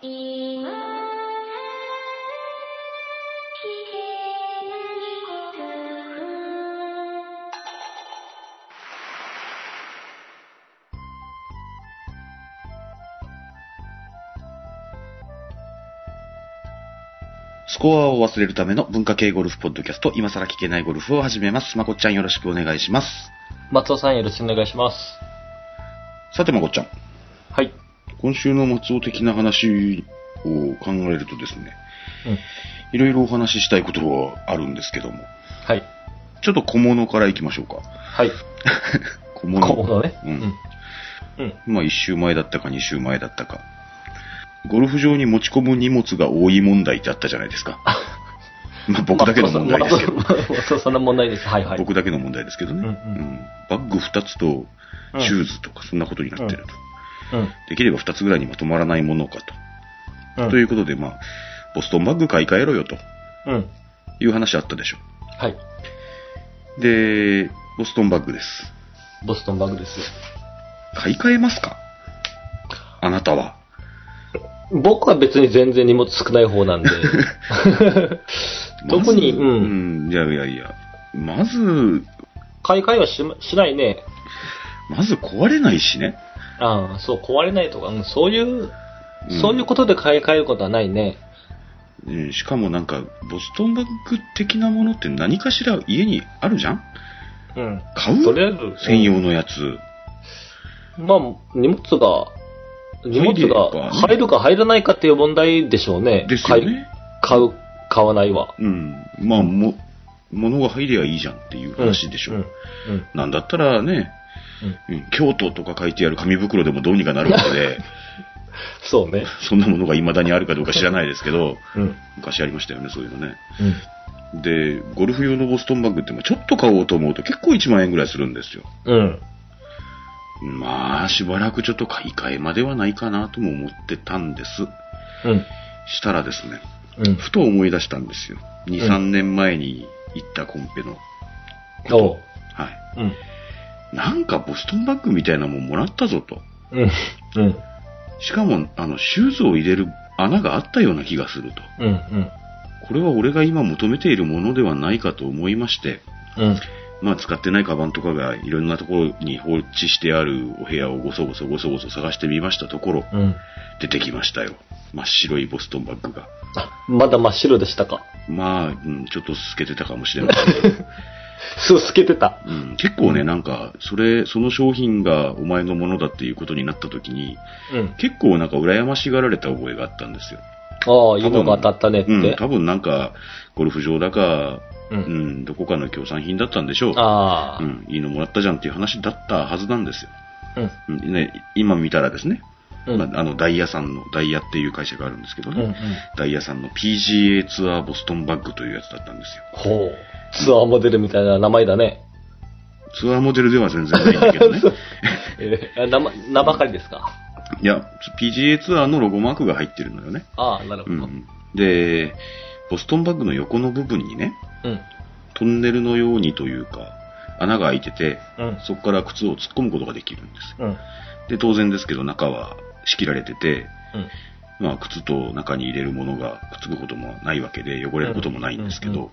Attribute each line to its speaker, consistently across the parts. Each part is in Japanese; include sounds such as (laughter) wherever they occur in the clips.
Speaker 1: スコアを忘れるための文化系ゴルフポッドキャスト、今更聞けないゴルフを始めます。まこっちゃんよろしくお願いします。
Speaker 2: 松尾さんよろしくお願いします。
Speaker 1: さてまこっちゃん、
Speaker 2: はい。
Speaker 1: 今週の松尾的な話を考えるとですね、
Speaker 2: うん。
Speaker 1: いろいろお話ししたいことはあるんですけども、
Speaker 2: はい。
Speaker 1: ちょっと小物から行きましょうか。
Speaker 2: はい。(laughs)
Speaker 1: 小物。
Speaker 2: 小物ね。
Speaker 1: うん
Speaker 2: うん。うん。
Speaker 1: まあ一週前だったか二週前だったか。ゴルフ場に持ち込む荷物が多い問題ってあったじゃないですか。まあ僕だけの問題ですけど。
Speaker 2: まあそう、そんな問題です。はいはい。
Speaker 1: 僕だけの問題ですけどね。
Speaker 2: うんうん
Speaker 1: うんバッグ2つと
Speaker 2: うん
Speaker 1: シューズとかそんなことになってると。
Speaker 2: うん。
Speaker 1: できれば2つぐらいにまとまらないものかと。
Speaker 2: うん。
Speaker 1: ということで、まあ、ボストンバッグ買い替えろよと
Speaker 2: うん。
Speaker 1: いう話あったでしょ。
Speaker 2: はい。
Speaker 1: で、ボストンバッグです。
Speaker 2: ボストンバッグです。
Speaker 1: 買い替えますか？あなたは。
Speaker 2: 僕は別に全然荷物少ない方なんで。(laughs) 特に、
Speaker 1: まず
Speaker 2: うん。
Speaker 1: うん。いやいやいや。まず、
Speaker 2: 買い替えはししないね。
Speaker 1: まず壊れないしね。
Speaker 2: ああ、そう、壊れないとか、うんそういう、
Speaker 1: うん
Speaker 2: そういうことで買い替えることはないね。
Speaker 1: うんしかもなんか、ボストンバッグ的なものって何かしら家にあるじゃん？
Speaker 2: うん。
Speaker 1: 買う？
Speaker 2: とりあえず、
Speaker 1: 専用のやつ。
Speaker 2: まあ、荷物が、荷物が
Speaker 1: ね
Speaker 2: 入るか入らないかっていう問題でしょうね。
Speaker 1: ですよね。
Speaker 2: 買い買う、買わないは。
Speaker 1: うん。まあ、も、物が入りゃいいじゃんっていう話でしょ。
Speaker 2: うん。うん。
Speaker 1: なんだったらね、うん京都とか書いてある紙袋でもどうにかなるわけで、(laughs)
Speaker 2: そうね。
Speaker 1: そんなものが未だにあるかどうか知らないですけど、
Speaker 2: うん。
Speaker 1: 昔ありましたよね、そういうのね。
Speaker 2: うん。
Speaker 1: で、ゴルフ用のボストンバッグって、まあちょっと買おうと思うと結構1万円ぐらいするんですよ。
Speaker 2: うん。
Speaker 1: まあ、しばらくちょっと買い替えまではないかなとも思ってたんです。
Speaker 2: うん。
Speaker 1: したらですね、
Speaker 2: うん。
Speaker 1: ふと思い出したんですよ。2、
Speaker 2: うん
Speaker 1: 3年前に行ったコンペの。
Speaker 2: おう。
Speaker 1: はい。
Speaker 2: うん。
Speaker 1: なんかボストンバッグみたいなもんもらったぞと。
Speaker 2: うん。うん。
Speaker 1: しかも、あの、シューズを入れる穴があったような気がすると。
Speaker 2: うん。うん。
Speaker 1: これは俺が今求めているものではないかと思いまして、
Speaker 2: うん。
Speaker 1: まあ使ってないカバンとかがいろんなところに放置してあるお部屋をごそごそごそごそ探してみましたところ、
Speaker 2: うん。
Speaker 1: 出てきましたよ。真っ白いボストンバッグが。
Speaker 2: あ、まだ真っ白でしたか？
Speaker 1: まあ、うん、ちょっと透けてたかもしれません (laughs)
Speaker 2: そう、透けてた。
Speaker 1: うん、結構ね、なんか、それ、その商品がお前のものだっていうことになった時に、
Speaker 2: うん。
Speaker 1: 結構なんか羨ましがられた覚えがあったんですよ。
Speaker 2: ああ、夢が当たったねって。
Speaker 1: うん、多分なんか、ゴルフ場だか、
Speaker 2: う。
Speaker 1: うんん、どこかの協賛品だったんでしょう。
Speaker 2: ああ。
Speaker 1: うん、いいのもらったじゃんっていう話だったはずなんですよ。
Speaker 2: うん。
Speaker 1: うん、ね、今見たらですね、
Speaker 2: うん。
Speaker 1: まあ、あの、ダイヤさんの、ダイヤっていう会社があるんですけどね、
Speaker 2: うん。うん。
Speaker 1: ダイヤさんの PGA ツアーボストンバッグというやつだったんですよ。
Speaker 2: ほう。ツアーモデルみたいな名前だね。
Speaker 1: ツアーモデルでは全然ないんだけどね。(laughs)
Speaker 2: えー、名ばかりですか？
Speaker 1: いや、PGA ツアーのロゴマークが入ってるのよね。
Speaker 2: ああ、なるほど。
Speaker 1: うん。で、ボストンバッグの横の部分にね、
Speaker 2: うん。
Speaker 1: トンネルのようにというか、穴が開いてて、
Speaker 2: うん。
Speaker 1: そこから靴を突っ込むことができるんです。
Speaker 2: うん。
Speaker 1: で、当然ですけど中は仕切られてて、
Speaker 2: うん。
Speaker 1: まあ、靴と中に入れるものがくっつくこともないわけで、汚れることもないんですけど。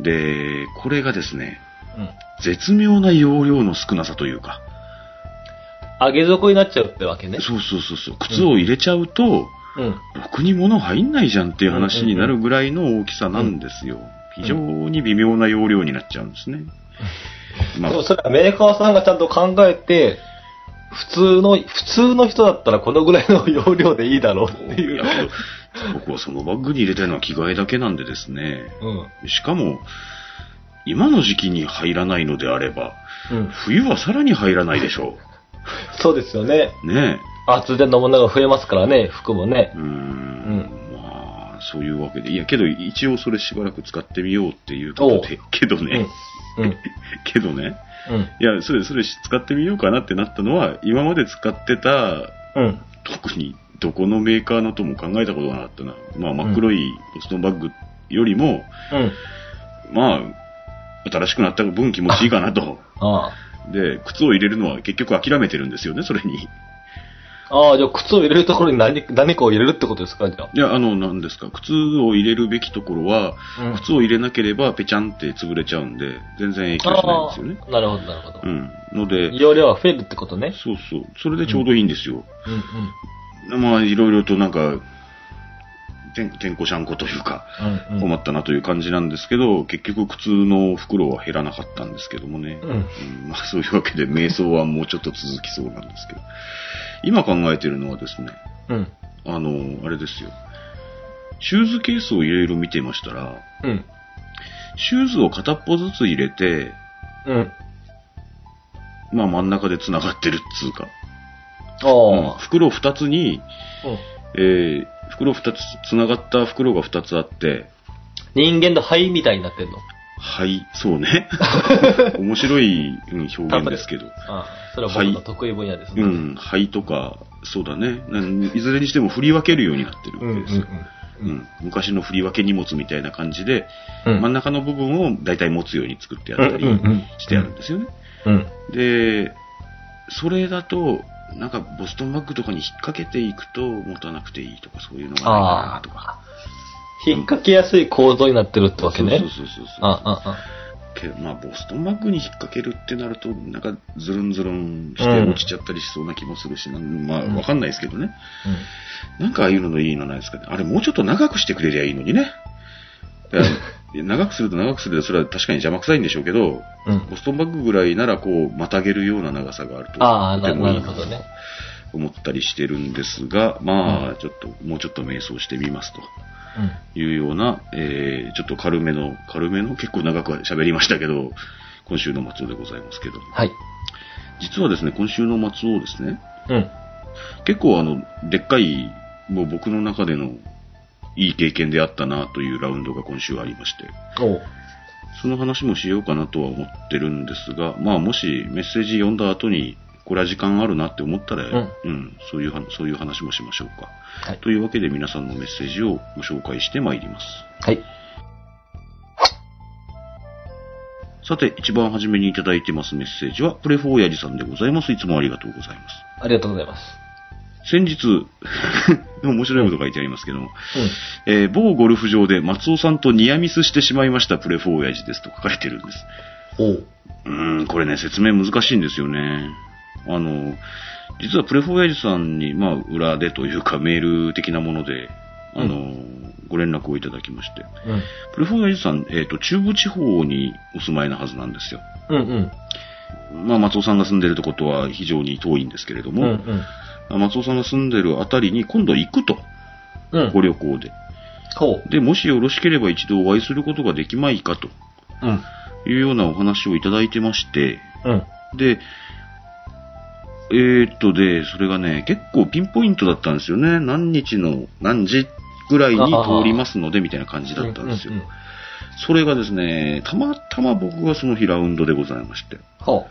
Speaker 1: で、これがですね、
Speaker 2: うん。
Speaker 1: 絶妙な容量の少なさというか、
Speaker 2: 上げ底になっちゃうってわけね。
Speaker 1: そうそうそうそう、靴を入れちゃうと、
Speaker 2: うん。
Speaker 1: ろくに物入んないじゃんっていう話になるぐらいの大きさなんですよ。非常に微妙な容量になっちゃうんですね。まあ
Speaker 2: でもそれはメーカーさんがちゃんと考えて、普通の、普通の人だったらこのぐらいの容量でいいだろうっていう。
Speaker 1: 僕はそのバッグに入れたいのは着替えだけなんでですね。
Speaker 2: うん。
Speaker 1: しかも、今の時期に入らないのであれば、
Speaker 2: うん。
Speaker 1: 冬はさらに入らないでしょ (laughs)
Speaker 2: そうですよね。
Speaker 1: う。ね
Speaker 2: 厚手のものが増えますからね、服もね
Speaker 1: え。うーん。まあ、そういうわけで。いや、けど一応それしばらく使ってみようっていうことで、けどね、
Speaker 2: うん。うん。(laughs)
Speaker 1: けどね、
Speaker 2: うん。
Speaker 1: いや、それ、それ使ってみようかなってなったのは、今まで使ってた、
Speaker 2: うん。
Speaker 1: 特にどこのメーカーのとも考えたことがなかったな。まあ、真っ黒いボストンバッグよりも、
Speaker 2: うん。
Speaker 1: まあ、新しくなった分気持ちいいかなと。
Speaker 2: あ
Speaker 1: で、靴を入れるのは結局諦めてるんですよね、それに。
Speaker 2: ああ、じゃあ靴を入れるところに何何かを入れるってことですかじゃあ？
Speaker 1: いや、あの、何ですか、靴を入れるべきところは、
Speaker 2: うん
Speaker 1: 靴を入れなければペチャンって潰れちゃうんで、全然影響しないんですよね。
Speaker 2: ああなるほど、なるほど。
Speaker 1: うん。ので、
Speaker 2: 容量は増えるってことね。
Speaker 1: そうそう。それでちょうどいいんですよ。
Speaker 2: うんうん。
Speaker 1: まあ、いろいろとなんか、てん、てんこしゃんこというか、
Speaker 2: うんうん。
Speaker 1: 困ったなという感じなんですけど、結局靴の袋は減らなかったんですけどもね。
Speaker 2: うん
Speaker 1: うんまあそういうわけで瞑想はもうちょっと続きそうなんですけど。今考えてるのはですね、
Speaker 2: うん。
Speaker 1: あの、あれですよ。シューズケースをいろいろ見てましたら、
Speaker 2: うん。
Speaker 1: シューズを片っぽずつ入れて、
Speaker 2: うん。
Speaker 1: まあ真ん中で繋がってるっつうか、
Speaker 2: あ
Speaker 1: うん
Speaker 2: あ。
Speaker 1: 袋二つに、
Speaker 2: うん
Speaker 1: えー、袋二つ、繋がった袋が二つあって、
Speaker 2: 人間の肺みたいになってんの？
Speaker 1: はい、そうね。(laughs) 面白い、うん表現ですけど。
Speaker 2: ああ。それは僕の得意分野ですね。
Speaker 1: うん、灰とか、そうだね。いずれにしても振り分けるようになってるわけですよ。うん昔の振り分け荷物みたいな感じで、
Speaker 2: うん。
Speaker 1: 真ん中の部分を大体持つように作ってやったりしてあるんですよね。
Speaker 2: うん。
Speaker 1: で、それだと、なんかボストンバッグとかに引っ掛けていくと持たなくていいとかそういうのがないかなとか。
Speaker 2: 引っ掛けやすい構造になってるってわけね。
Speaker 1: そうそうそうそう
Speaker 2: ああ、あ
Speaker 1: けまあ、ボストンバッグに引っ掛けるってなると、なんかズルンズルンして落ちちゃったりしそうな気もするし、なんまあ、わかんないですけどね。
Speaker 2: あ。
Speaker 1: なんかああいうののいいのないですかね。あれもうちょっと長くしてくれりゃいいのにね。(laughs) 長くすると長くすると、それは確かに邪魔くさいんでしょうけど、
Speaker 2: うん。うん。
Speaker 1: ボストンバッグぐらいならこう、またげるような長さがあると、
Speaker 2: ああ、な
Speaker 1: とてもいな
Speaker 2: ないるほどね。
Speaker 1: 思ったりしてるんですが、まあ、ちょっと、もうちょっと瞑想してみますと。
Speaker 2: うん。
Speaker 1: いうような、えー、ちょっと軽めの、軽めの、結構長く喋りましたけど、今週の松尾でございますけど、
Speaker 2: はい。
Speaker 1: 実はですね、今週の松尾ですね、
Speaker 2: うん。
Speaker 1: 結構あの、でっかい、もう僕の中でのいい経験であったなというラウンドが今週ありまして。その話もしようかなとは思ってるんですが、まあもしメッセージ読んだ後に、これは時間あるなって思ったら、
Speaker 2: うん
Speaker 1: うん、そういうは、そういう話もしましょうか。
Speaker 2: はい。
Speaker 1: というわけで皆さんのメッセージをご紹介してまいります。
Speaker 2: はい。
Speaker 1: さて、一番初めにいただいてますメッセージは、プレフォーヤジさんでございます。いつもありがとうございます。
Speaker 2: ありがとうございます。
Speaker 1: 先日、(laughs) 面白いこと書いてありますけども、
Speaker 2: うん。
Speaker 1: えー某ゴルフ場で松尾さんとニアミスしてしまいましたプレフォーヤジですと書かれてるんです。
Speaker 2: おう。
Speaker 1: うーん、これね、説明難しいんですよね。あの、実はプレフォーヤジさんに、まあ、裏でというかメール的なもので、あの、ご連絡をいただきまして、
Speaker 2: うん。
Speaker 1: プレフォーヤジさん、えっ、と、中部地方にお住まいなはずなんですよ。
Speaker 2: うんうん。
Speaker 1: まあ、松尾さんが住んでるとことは非常に遠いんですけれども、
Speaker 2: うんうん。
Speaker 1: 松尾さんが住んでるあたりに今度行くと、
Speaker 2: うん。
Speaker 1: ご旅行で。
Speaker 2: ほう。
Speaker 1: で、もしよろしければ一度お会いすることができまいかと
Speaker 2: うん。
Speaker 1: いうようなお話をいただいてまして、
Speaker 2: うん。
Speaker 1: で、えー、っと、で、それがね、結構ピンポイントだったんですよね。何日の何時ぐらいに通りますので、みたいな感じだったんですよ
Speaker 2: う。う
Speaker 1: それがですね、たまたま僕がその日ラウンドでございまして。
Speaker 2: ほ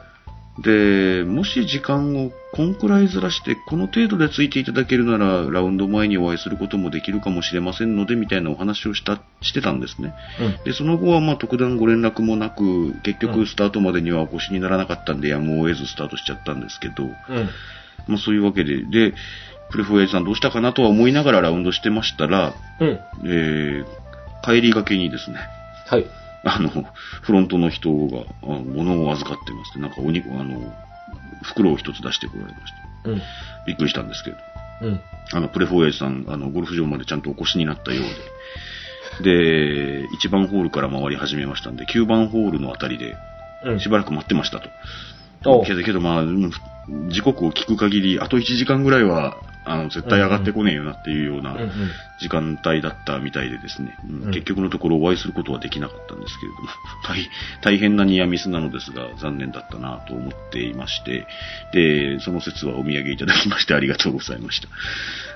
Speaker 1: で、もし時間をこんくらいずらして、この程度でついていただけるなら、ラウンド前にお会いすることもできるかもしれませんので、みたいなお話をした、してたんですね。
Speaker 2: う。うん。
Speaker 1: で、その後は、まあ、特段ご連絡もなく、結局、
Speaker 2: うん
Speaker 1: スタートまでにはお越しにならなかったんで、やむを得ずスタートしちゃったんですけど、
Speaker 2: うん。
Speaker 1: まあ、そういうわけで、で、プレフォーエイジさんどうしたかなとは思いながらラウンドしてましたら、
Speaker 2: うん。
Speaker 1: えー、帰りがけにですね、
Speaker 2: はい。
Speaker 1: あの、フロントの人が、あ物を預かってまして、なんかお肉、あの、袋を一つ出してこられました。
Speaker 2: うん。
Speaker 1: びっくりしたんですけど、
Speaker 2: うん。
Speaker 1: あの、プレフォーエイジさん、あの、ゴルフ場までちゃんとお越しになったようで、で、1番ホールから回り始めましたんで、9番ホールのあたりで、
Speaker 2: うん。
Speaker 1: しばらく待ってましたと。
Speaker 2: おう
Speaker 1: けど、けどまあ、うん時刻を聞く限り、あと1時間ぐらいは、あの、絶対上がってこねえよなっていうような。時間帯だったみたいでですね、うん
Speaker 2: うん
Speaker 1: 結局のところお会いすることはできなかったんですけれども、(laughs) 大大変なニアミスなのですが、残念だったなと思っていまして、で、その説はお土産いただきましてありがとうございました。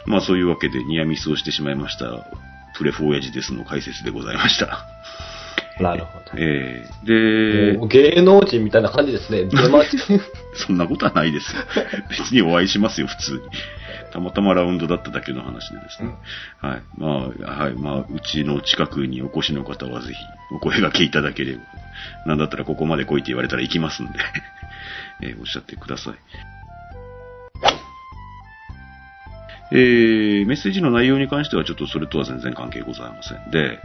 Speaker 1: まあそういうわけでニアミスをしてしまいました、プレフォーヤジですの解説でございました。
Speaker 2: なるほど。
Speaker 1: えー、で
Speaker 2: 芸能人みたいな感じですね。(laughs) 出ま
Speaker 1: そんなことはないですよ。(laughs) 別にお会いしますよ、普通に。たまたまラウンドだっただけの話でですね。はい。まあ、はい。まあ、うちの近くにお越しの方はぜひ、お声掛けいただければ。なんだったらここまで来いって言われたら行きますんで、(laughs) えーおっしゃってください。えー、メッセージの内容に関してはちょっとそれとは全然関係ございません。で、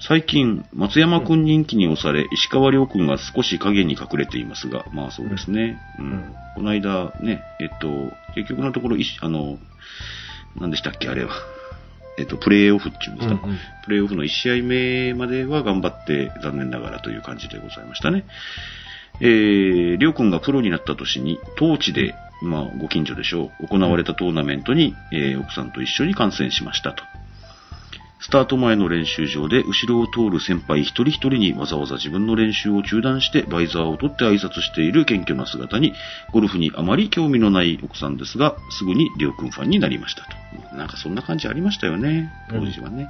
Speaker 1: 最近、松山くん人気に押され、石川亮くんが少し影に隠れていますが、まあそうですね。うん。
Speaker 2: うん
Speaker 1: この間ね、えっと、結局のところ、あの、何でしたっけ、あれは。えっと、プレイオフっていうんですか。
Speaker 2: うんうん
Speaker 1: プレイオフの1試合目までは頑張って残念ながらという感じでございましたね。えー、りょうくんがプロになった年に、当地で、まあ、ご近所でしょう、行われたトーナメントに、えー奥さんと一緒に観戦しましたと。スタート前の練習場で後ろを通る先輩一人一人にわざわざ自分の練習を中断してバイザーを取って挨拶している謙虚な姿にゴルフにあまり興味のない奥さんですがすぐにりょうくんファンになりましたと。なんかそんな感じありましたよね、当時はね。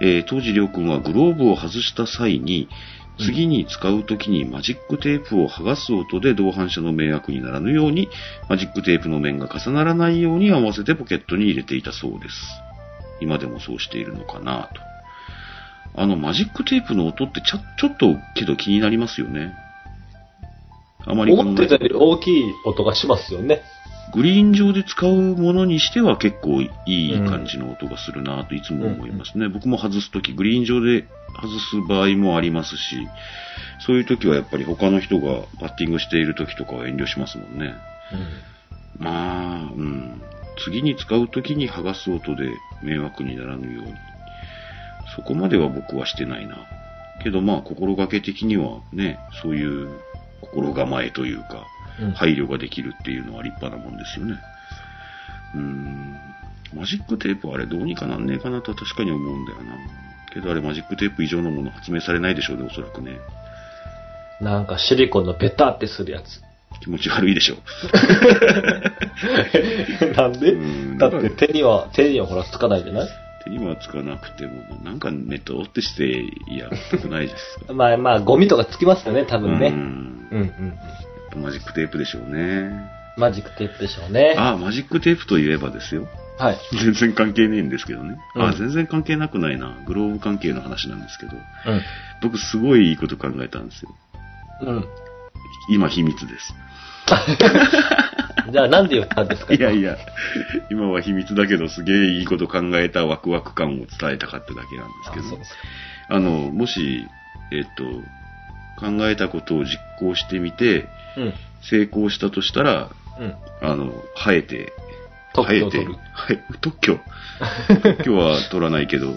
Speaker 1: えー当時りょうくんはグローブを外した際に次に使う時にマジックテープを剥がす音で同伴者の迷惑にならぬようにマジックテープの面が重ならないように合わせてポケットに入れていたそうです。今でもそうしているのかなと。あの、マジックテープの音ってちょちょっとけど気になりますよね。あまり
Speaker 2: 思ってたより大きい音がしますよね。
Speaker 1: グリーン上で使うものにしては結構いい感じの音がするなといつも思いますね。僕も外すとき、グリーン上で外す場合もありますし、そういうときはやっぱり他の人がバッティングしているときとかは遠慮しますもんね。まあ、うん。次に使うときに剥がす音で迷惑にならぬように。そこまでは僕はしてないな。けどまあ、心がけ的にはね、そういう心構えというか、
Speaker 2: うん
Speaker 1: 配慮ができるっていうのは立派なもんですよね。うーん。マジックテープあれどうにかなんねえかなとは確かに思うんだよな。けどあれマジックテープ以上のもの発明されないでしょうね、おそらくね。
Speaker 2: なんかシリコンのベタってするやつ。
Speaker 1: 気持ち悪いでしょう。(laughs)
Speaker 2: なんで？
Speaker 1: うん
Speaker 2: だって手には、手にはほらつかないじゃない？
Speaker 1: 手にはつかなくても、なんかネットってしてやったくないですか。(laughs)
Speaker 2: まあまあ、ゴミとかつきますよね、多分ね。
Speaker 1: うん
Speaker 2: うんうんうん。
Speaker 1: マジックテープでしょうね。
Speaker 2: マジックテープでしょうね。
Speaker 1: あ、マジックテープといえばですよ。
Speaker 2: はい。
Speaker 1: 全然関係ねえんですけどね。あ、
Speaker 2: うん
Speaker 1: 全然関係なくないな。グローブ関係の話なんですけど。
Speaker 2: うん。
Speaker 1: 僕すごいいいこと考えたんですよ。
Speaker 2: うん。
Speaker 1: 今秘密です。(laughs)
Speaker 2: じゃあなんで言ったんですか？
Speaker 1: いやいや、今は秘密だけどすげえいいこと考えたワクワク感を伝えたかっただけなんですけど。
Speaker 2: あ
Speaker 1: の、もし、えっと、考えたことを実行してみて、
Speaker 2: うん。
Speaker 1: 成功したとしたら、
Speaker 2: うん。
Speaker 1: あの、生えて、
Speaker 2: 特
Speaker 1: 生えて。はい、特許。(laughs) 特許は取らないけど、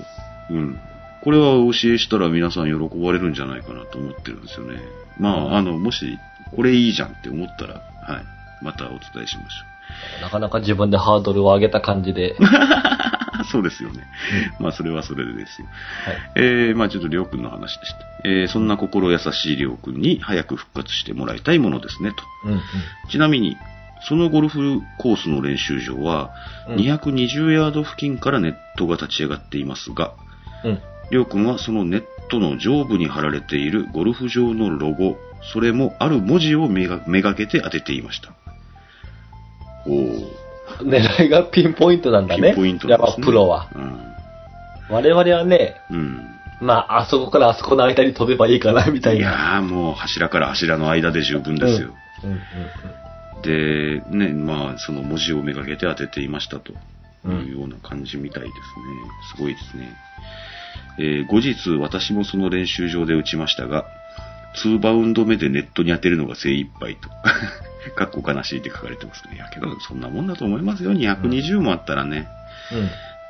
Speaker 1: うん。これはお教えしたら皆さん喜ばれるんじゃないかなと思ってるんですよね。まあ、あの、もし、これいいじゃんって思ったら、はい。またお伝えしましょ
Speaker 2: なかなか自分でハードルを上げた感じで。
Speaker 1: う。(laughs) そうですよね。まあ、それはそれでですよ。
Speaker 2: はい。
Speaker 1: えー、まあちょっとりょうくんの話でした。えー、そんな心優しいりょうくんに早く復活してもらいたいものですね、と。
Speaker 2: うんうん。
Speaker 1: ちなみに、そのゴルフコースの練習場は、
Speaker 2: うん
Speaker 1: 220ヤード付近からネットが立ち上がっていますが、
Speaker 2: うん。
Speaker 1: りょうくんはそのネットの上部に貼られているゴルフ場のロゴ、それもある文字をめがめがけて当てていました。おー、
Speaker 2: 狙いがピンポイントなんだね。
Speaker 1: ピンポイント
Speaker 2: やっ
Speaker 1: なんですね。
Speaker 2: ぱプロは。我々はね、
Speaker 1: うん。うん。
Speaker 2: まあ、あそこからあそこの間に飛べばいいかな、みたい
Speaker 1: い
Speaker 2: な。
Speaker 1: やーもう柱から柱の間で十分ですよ。
Speaker 2: うんうん
Speaker 1: で、ね、まあ、その文字をめがけて当てていましたと
Speaker 2: うん
Speaker 1: いうような感じみたいですね。すごいですね。えー後日、私もその練習場で打ちましたが、2バウンド目でネットに当てるのが精一杯と。(laughs) かっこ悲しいって書かれてますね。いやけど、そんなもんだと思いますよ。220もあったらね。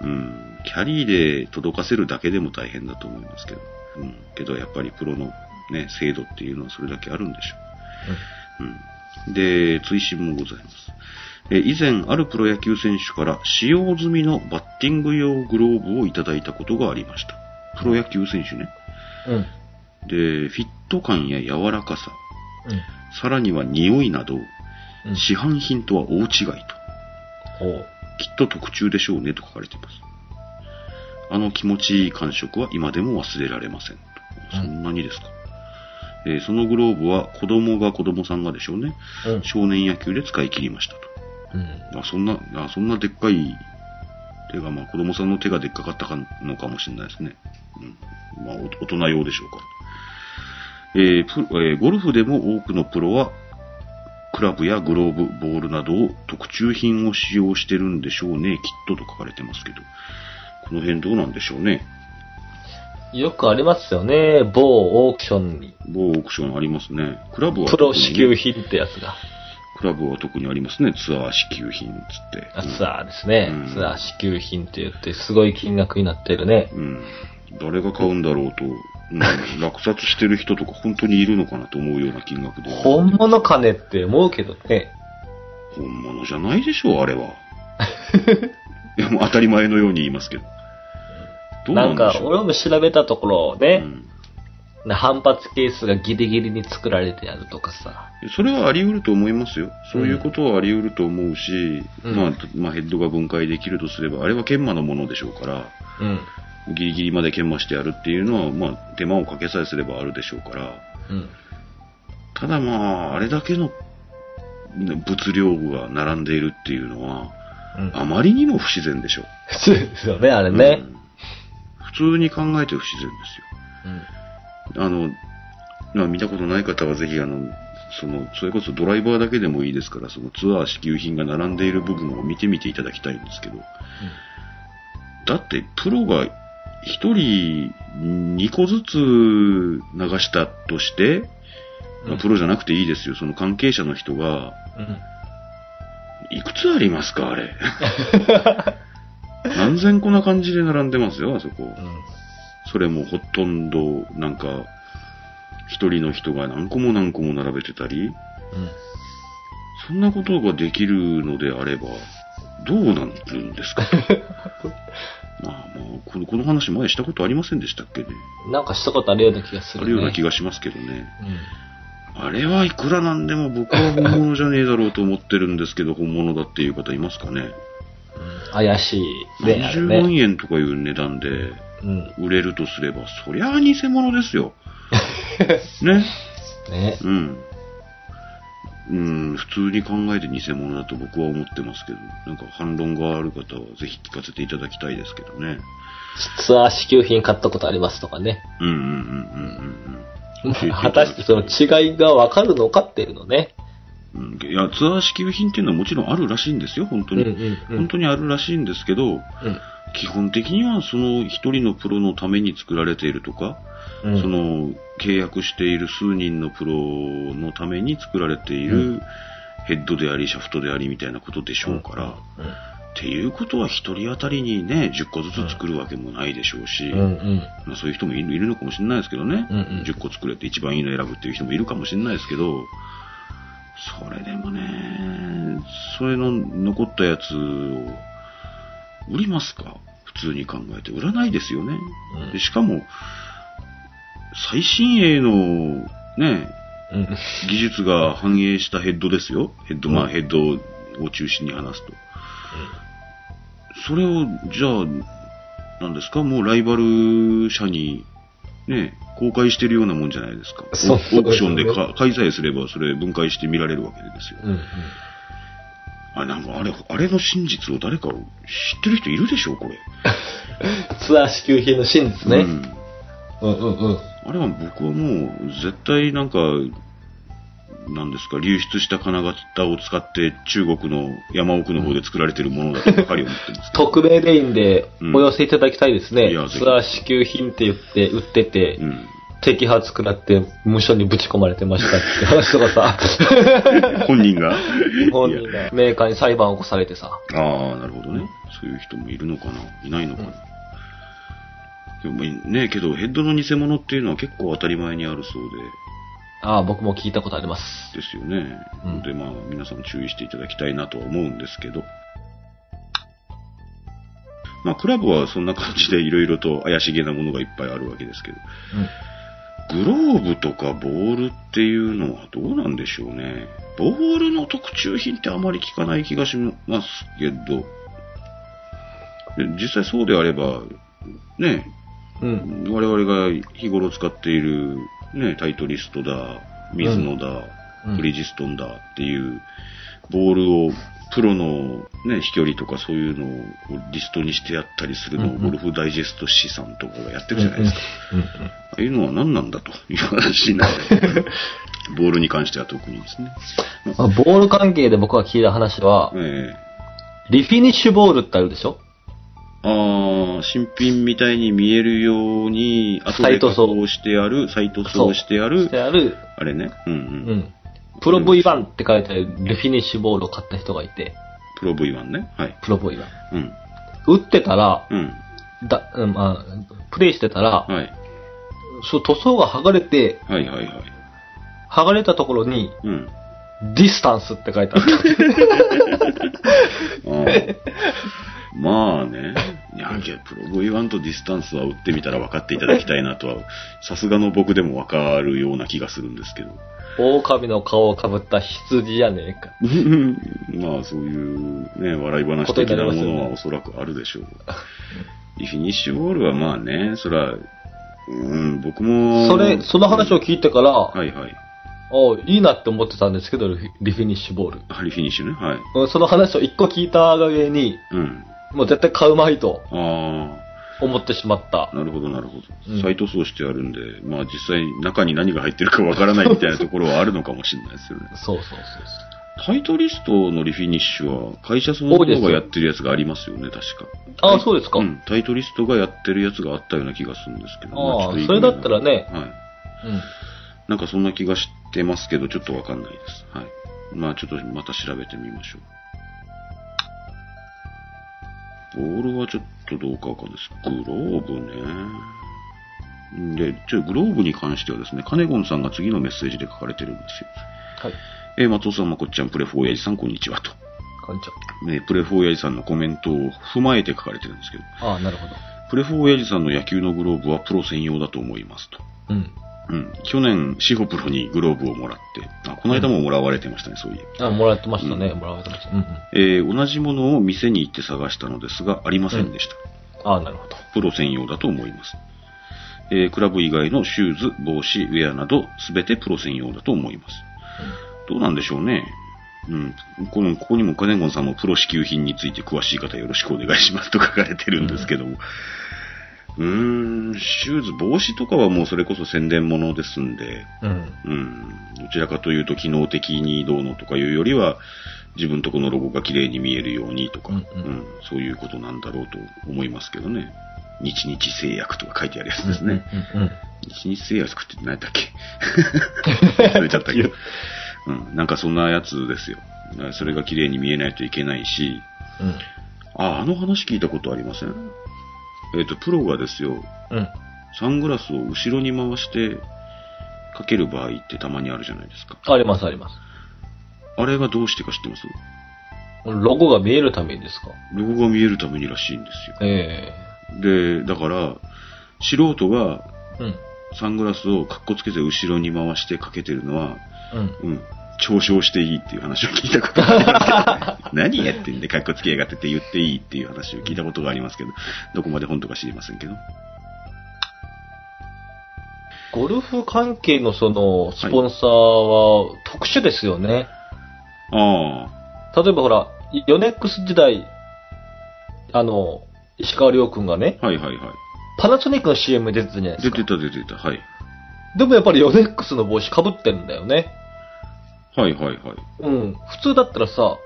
Speaker 2: うん。
Speaker 1: うん。キャリーで届かせるだけでも大変だと思いますけど。うん。けど、やっぱりプロのね、精度っていうのはそれだけあるんでしょう。うん。で、追伸もございます。え以前、あるプロ野球選手から使用済みのバッティング用グローブをいただいたことがありました。プロ野球選手ね。
Speaker 2: うん。うん。
Speaker 1: で、フィット感や柔らかさ、
Speaker 2: うん。
Speaker 1: さらには匂いなど、
Speaker 2: うん。
Speaker 1: 市販品とは大違いと。きっと特注でしょうねと書かれています。あの気持ちいい感触は今でも忘れられませんと。そんなにですか？えーそのグローブは子供が子供さんがでしょうね。
Speaker 2: うん。
Speaker 1: 少年野球で使い切りましたと。
Speaker 2: うん。
Speaker 1: あそんな、あそんなでっかい手が、まあ子供さんの手がでっかかったかのかもしれないですね。うん。まあお大人用でしょうか。えープえーゴルフでも多くのプロはクラブやグローブ、ボールなどを特注品を使用してるんでしょうね、きっとと書かれてますけど。この辺どうなんでしょうね。
Speaker 2: よくありますよね。某オークションに。
Speaker 1: 某オークションありますね。クラブは
Speaker 2: プロ支給品ってやつが。
Speaker 1: クラブは特にありますね。ツアー支給品つって。
Speaker 2: あツアーですね。
Speaker 1: うん
Speaker 2: ツアー支給品って言って、すごい金額になってるね。
Speaker 1: うん。誰が買うんだろうと、うん、落札してる人とか本当にいるのかなと思うような金額で。
Speaker 2: 本物金って思うけどね。
Speaker 1: 本物じゃないでしょう、あれは。(laughs) いや、もう当たり前のように言いますけど。どう
Speaker 2: なか
Speaker 1: なんんでし、ょう。
Speaker 2: 俺も調べたところね、
Speaker 1: うん
Speaker 2: な反発ケースがギリギリに作られてあるとかさ。
Speaker 1: それはあり得ると思いますよ。そういうことはあり得ると思うし、
Speaker 2: うん
Speaker 1: まあ、まあ、ヘッドが分解できるとすれば、あれは研磨のものでしょうから、
Speaker 2: うん。
Speaker 1: ギリギリまで研磨してやるっていうのは、まあ、手間をかけさえすればあるでしょうから、
Speaker 2: うん。
Speaker 1: ただまあ、あれだけのね物量が並んでいるっていうのは、
Speaker 2: うん。
Speaker 1: あまりにも不自然でしょ。(laughs)
Speaker 2: 普通ですよね、あれね。
Speaker 1: うん普通に考えて不自然ですよ。
Speaker 2: うん。
Speaker 1: あの、まあ見たことない方はぜひあの、その、それこそドライバーだけでもいいですから、そのツアー支給品が並んでいる部分を見てみていただきたいんですけど、だってプロが一人2個ずつ流したとして、まあ
Speaker 2: うん
Speaker 1: プロじゃなくていいですよ、その関係者の人が、
Speaker 2: うん。
Speaker 1: いくつありますか、あれ。何千個な感じで並んでますよ、あそこ。
Speaker 2: うん。
Speaker 1: それもほとんど、なんか、一人の人が何個も何個も並べてたり、
Speaker 2: うん。
Speaker 1: そんなことができるのであれば、どうなるんですか？(laughs) まあもうこの、この話前したことありませんでしたっけね？
Speaker 2: なんかしたことあるような気がする、ね。
Speaker 1: あるような気がしますけどね。
Speaker 2: うん。
Speaker 1: あれはいくらなんでも僕は本物じゃねえだろうと思ってるんですけど、本物だっていう方いますかね？
Speaker 2: うん怪しいね、あれ
Speaker 1: 20万
Speaker 2: ね。
Speaker 1: 円とかいう値段で
Speaker 2: うん。
Speaker 1: 売れるとすれば、そりゃあ偽物ですよ。(laughs) ね。
Speaker 2: ね。
Speaker 1: うん。うん、普通に考えて偽物だと僕は思ってますけど、なんか反論がある方はぜひ聞かせていただきたいですけどね。
Speaker 2: ツアー支給品買ったことありますとかね。
Speaker 1: うんうんうんうんうん
Speaker 2: 果たしてその違いがわかるのかっていうのね。
Speaker 1: うんいや、ツアー支給品っていうのはもちろんあるらしいんですよ、本当に。
Speaker 2: うんうんうん
Speaker 1: 本当にあるらしいんですけど、
Speaker 2: うん。
Speaker 1: 基本的にはその一人のプロのために作られているとか、
Speaker 2: うん。
Speaker 1: その契約している数人のプロのために作られていうる
Speaker 2: ん。
Speaker 1: ヘッドであり、シャフトでありみたいなことでしょうから、っていうことは一人当たりにね、10個ずつ作るわけもないでしょうし、
Speaker 2: うん。うん。
Speaker 1: まあ、そういう人もいるいるのかもしれないですけどね、
Speaker 2: うんうん。
Speaker 1: 10個作れて一番いいの選ぶっていう人もいるかもしれないですけど、それでもね、それの残ったやつを売りますか？普通に考えて。売らないですよね。
Speaker 2: うん
Speaker 1: でしかも、最新鋭のね、
Speaker 2: うん。
Speaker 1: 技術が反映したヘッドですよ。ヘッド、ま
Speaker 2: うん
Speaker 1: あヘッドを中心に話すと。それを、じゃあ、なんですか？もうライバル社に、ね、公開してるようなもんじゃないですか。オークションで
Speaker 2: そうです
Speaker 1: か開催すればそれ分解して見られるわけですよ。
Speaker 2: うんうん。
Speaker 1: あれ、なんかあれ、あれの真実を誰か知ってる人いるでしょこれ。(laughs)
Speaker 2: ツアー支給品の真実ね。
Speaker 1: うん。
Speaker 2: うんうんうん。
Speaker 1: あれは僕はもう、絶対なんか、なんですか、流出した金型を使って中国の山奥の方で作られてるものだとばかり思ってるんです。(laughs)
Speaker 2: 匿名でいいんで
Speaker 1: うん、
Speaker 2: お寄せいただきたいですね。
Speaker 1: いやぜひ
Speaker 2: ツアー支給品って言って売ってて、
Speaker 1: うん。
Speaker 2: 摘発食らって無所にぶち込まれてましたって話とかさ、(laughs)
Speaker 1: 本人が。
Speaker 2: 本人が。メーカーに裁判を起こされてさ、
Speaker 1: ああ、なるほどね。そういう人もいるのかな。いないのかな、でもね、けどヘッドの偽物っていうのは結構当たり前にあるそう
Speaker 2: ああ、僕も聞いたことあります。
Speaker 1: で、ですよね。
Speaker 2: うん。
Speaker 1: で、まあ、皆さん注意していただきたいなとは思うんですけど。まあ、クラブはそんな感じでいろいろと怪しげなものがいっぱいあるわけですけど。グローブとかボールっていうのはどうなんでしょうね。ボールの特注品ってあまり聞かない気がしますけど、で実際そうであれば、ね、
Speaker 2: うん。うん。
Speaker 1: 我々が日頃使っている、ね、タイトリストだ、水野だ、
Speaker 2: うん
Speaker 1: ブリヂストンだっていう、ボールを、プロのね、飛距離とかそういうのをリストにしてやったりするのを、
Speaker 2: うんうん
Speaker 1: ゴルフダイジェスト資産とかがやってるじゃないですか。
Speaker 2: うん
Speaker 1: ああいうのは何なんだという話になる。(laughs) ボールに関しては特にですね。
Speaker 2: まあボール関係で僕が聞いた話は、
Speaker 1: え
Speaker 2: リフィニッシュボールってあるでしょ？
Speaker 1: えああ、新品みたいに見えるように、後で加
Speaker 2: サイト層
Speaker 1: 工してある、サイト層してある
Speaker 2: で、ある、
Speaker 1: あれね。うんう。
Speaker 2: うんん。プロ V1 って書いてあるリフィニッシュボールを買った人がいて、
Speaker 1: プロ V1 ね。はい。
Speaker 2: プロ V1。
Speaker 1: うん。
Speaker 2: 打ってたら、
Speaker 1: うん。
Speaker 2: だ、うんまあ、プレイしてたら、
Speaker 1: はい。
Speaker 2: そう塗装が剥がれて、
Speaker 1: はいはいはい。
Speaker 2: 剥がれたところに、
Speaker 1: うん。
Speaker 2: ディスタンスって書いてある。(laughs)
Speaker 1: あーまあね。いや、いやプロ V1 とディスタンスは打ってみたら分かっていただきたいなとは、さすがの僕でも分かるような気がするんですけど。
Speaker 2: 狼の顔をかぶった羊じゃねえか。(laughs)
Speaker 1: まあそういうね、笑い話的なものはおそらくあるでしょう。(laughs) リフィニッシュボールはまあね、そら、うん、僕も。
Speaker 2: それ、その話を聞いてから、
Speaker 1: はいはい。
Speaker 2: おいいなって思ってたんですけど、リフィニッシュボール。
Speaker 1: あリフィニッシュね。はい。
Speaker 2: うんその話を一個聞いたがために、
Speaker 1: うん。
Speaker 2: もう絶対買うまいと
Speaker 1: あ
Speaker 2: 思ってしまった
Speaker 1: あ、。なるほどなるほ
Speaker 2: うん
Speaker 1: ど。再塗装してあるんで、まあ実際中に何が入ってるかわからないみたいなところはあるのかもしれないですよね。
Speaker 2: そうそうそう
Speaker 1: タイトリストのリフィニッシュは会社そのものがやってるやつがありますよね、確か。
Speaker 2: ああ、そうですか。
Speaker 1: うん。タイトリストがやってるやつがあったような気がするんですけど。ま
Speaker 2: ああそれだったらね
Speaker 1: はい。
Speaker 2: うん。
Speaker 1: なんかそんな気がしてますけど、ちょっとわかんないです。はい。まあちょっとまた調べてみましょう。ボールはちょっとどうかわかんないです。グローブね。で、ちょ、グローブに関してはですね、カネゴンさんが次のメッセージで書かれてるんですよ。
Speaker 2: はい。
Speaker 1: えー松尾さん、まこっちゃん、プレフォーヤジさん、こんにちはと。
Speaker 2: こんにち
Speaker 1: ね、プレフォーヤジさんのコメントを踏まえて書かれてるんですけど、
Speaker 2: は。ああ、なるほど。
Speaker 1: プレフォーヤジさんの野球のグローブはプロ専用だと思いますと。
Speaker 2: うん。
Speaker 1: うん。去年、シホプロにグローブをもらって、あ、この間ももらわれてましたね、そういえば。
Speaker 2: あ、もらってましたね。
Speaker 1: うん
Speaker 2: もらわれてました。うんうん。
Speaker 1: えー同じものを店に行って探したのですが、ありませんでした。
Speaker 2: ああ、なるほど。
Speaker 1: プロ専用だと思います。えークラブ以外のシューズ、帽子、ウェアなど、すべてプロ専用だと思います。どうなんでしょうね。うん。この、ここにもカネゴンさんもプロ支給品について詳しい方よろしくお願いしますと書かれてるんですけども。うーん、シューズ、帽子とかはもうそれこそ宣伝物ですんで、
Speaker 2: うん。
Speaker 1: うん、どちらかというと機能的にどうのとかいうよりは、自分とこのロゴが綺麗に見えるようにとか、
Speaker 2: うん
Speaker 1: う
Speaker 2: うんん
Speaker 1: そういうことなんだろうと思いますけどね。日々製薬とか書いてあるやつですね。
Speaker 2: うんうん。
Speaker 1: 日々製薬って何やったっけ？(laughs) 忘れちゃったけど。うん、なんかそんなやつですよ。それが綺麗に見えないといけないし、
Speaker 2: うん。
Speaker 1: あ、あの話聞いたことありません？えっ、と、プロがですよ、
Speaker 2: うん。
Speaker 1: サングラスを後ろに回してかける場合ってたまにあるじゃないですか。
Speaker 2: あります、あります。
Speaker 1: あれがどうしてか知ってます？
Speaker 2: ロゴが見えるためにですか？
Speaker 1: ロゴが見えるためにらしいんですよ。
Speaker 2: え
Speaker 1: で、だから、素人が
Speaker 2: えうん。
Speaker 1: サングラスをカッコつけて後ろに回してかけてるのは、
Speaker 2: うん。
Speaker 1: うん、嘲笑していいっていう話を聞いたことがありますけど、(laughs) 何やってんでカッコつけやがってって言っていいっていう話を聞いたことがありますけど、どこまで本当か知りませんけど。
Speaker 2: ゴルフ関係のその、スポンサーは特殊ですよね。
Speaker 1: あ
Speaker 2: 例えばほら、ヨネックス時代、あの、石川亮君がね、
Speaker 1: あ、はいはいはい。
Speaker 2: パナソニックの CM 出てたじゃないですか。
Speaker 1: 出てた出てた、はい。
Speaker 2: でもやっぱりヨネックスの帽子被ってるんだよね。
Speaker 1: はいはいはい。
Speaker 2: うん。普通だったらさ、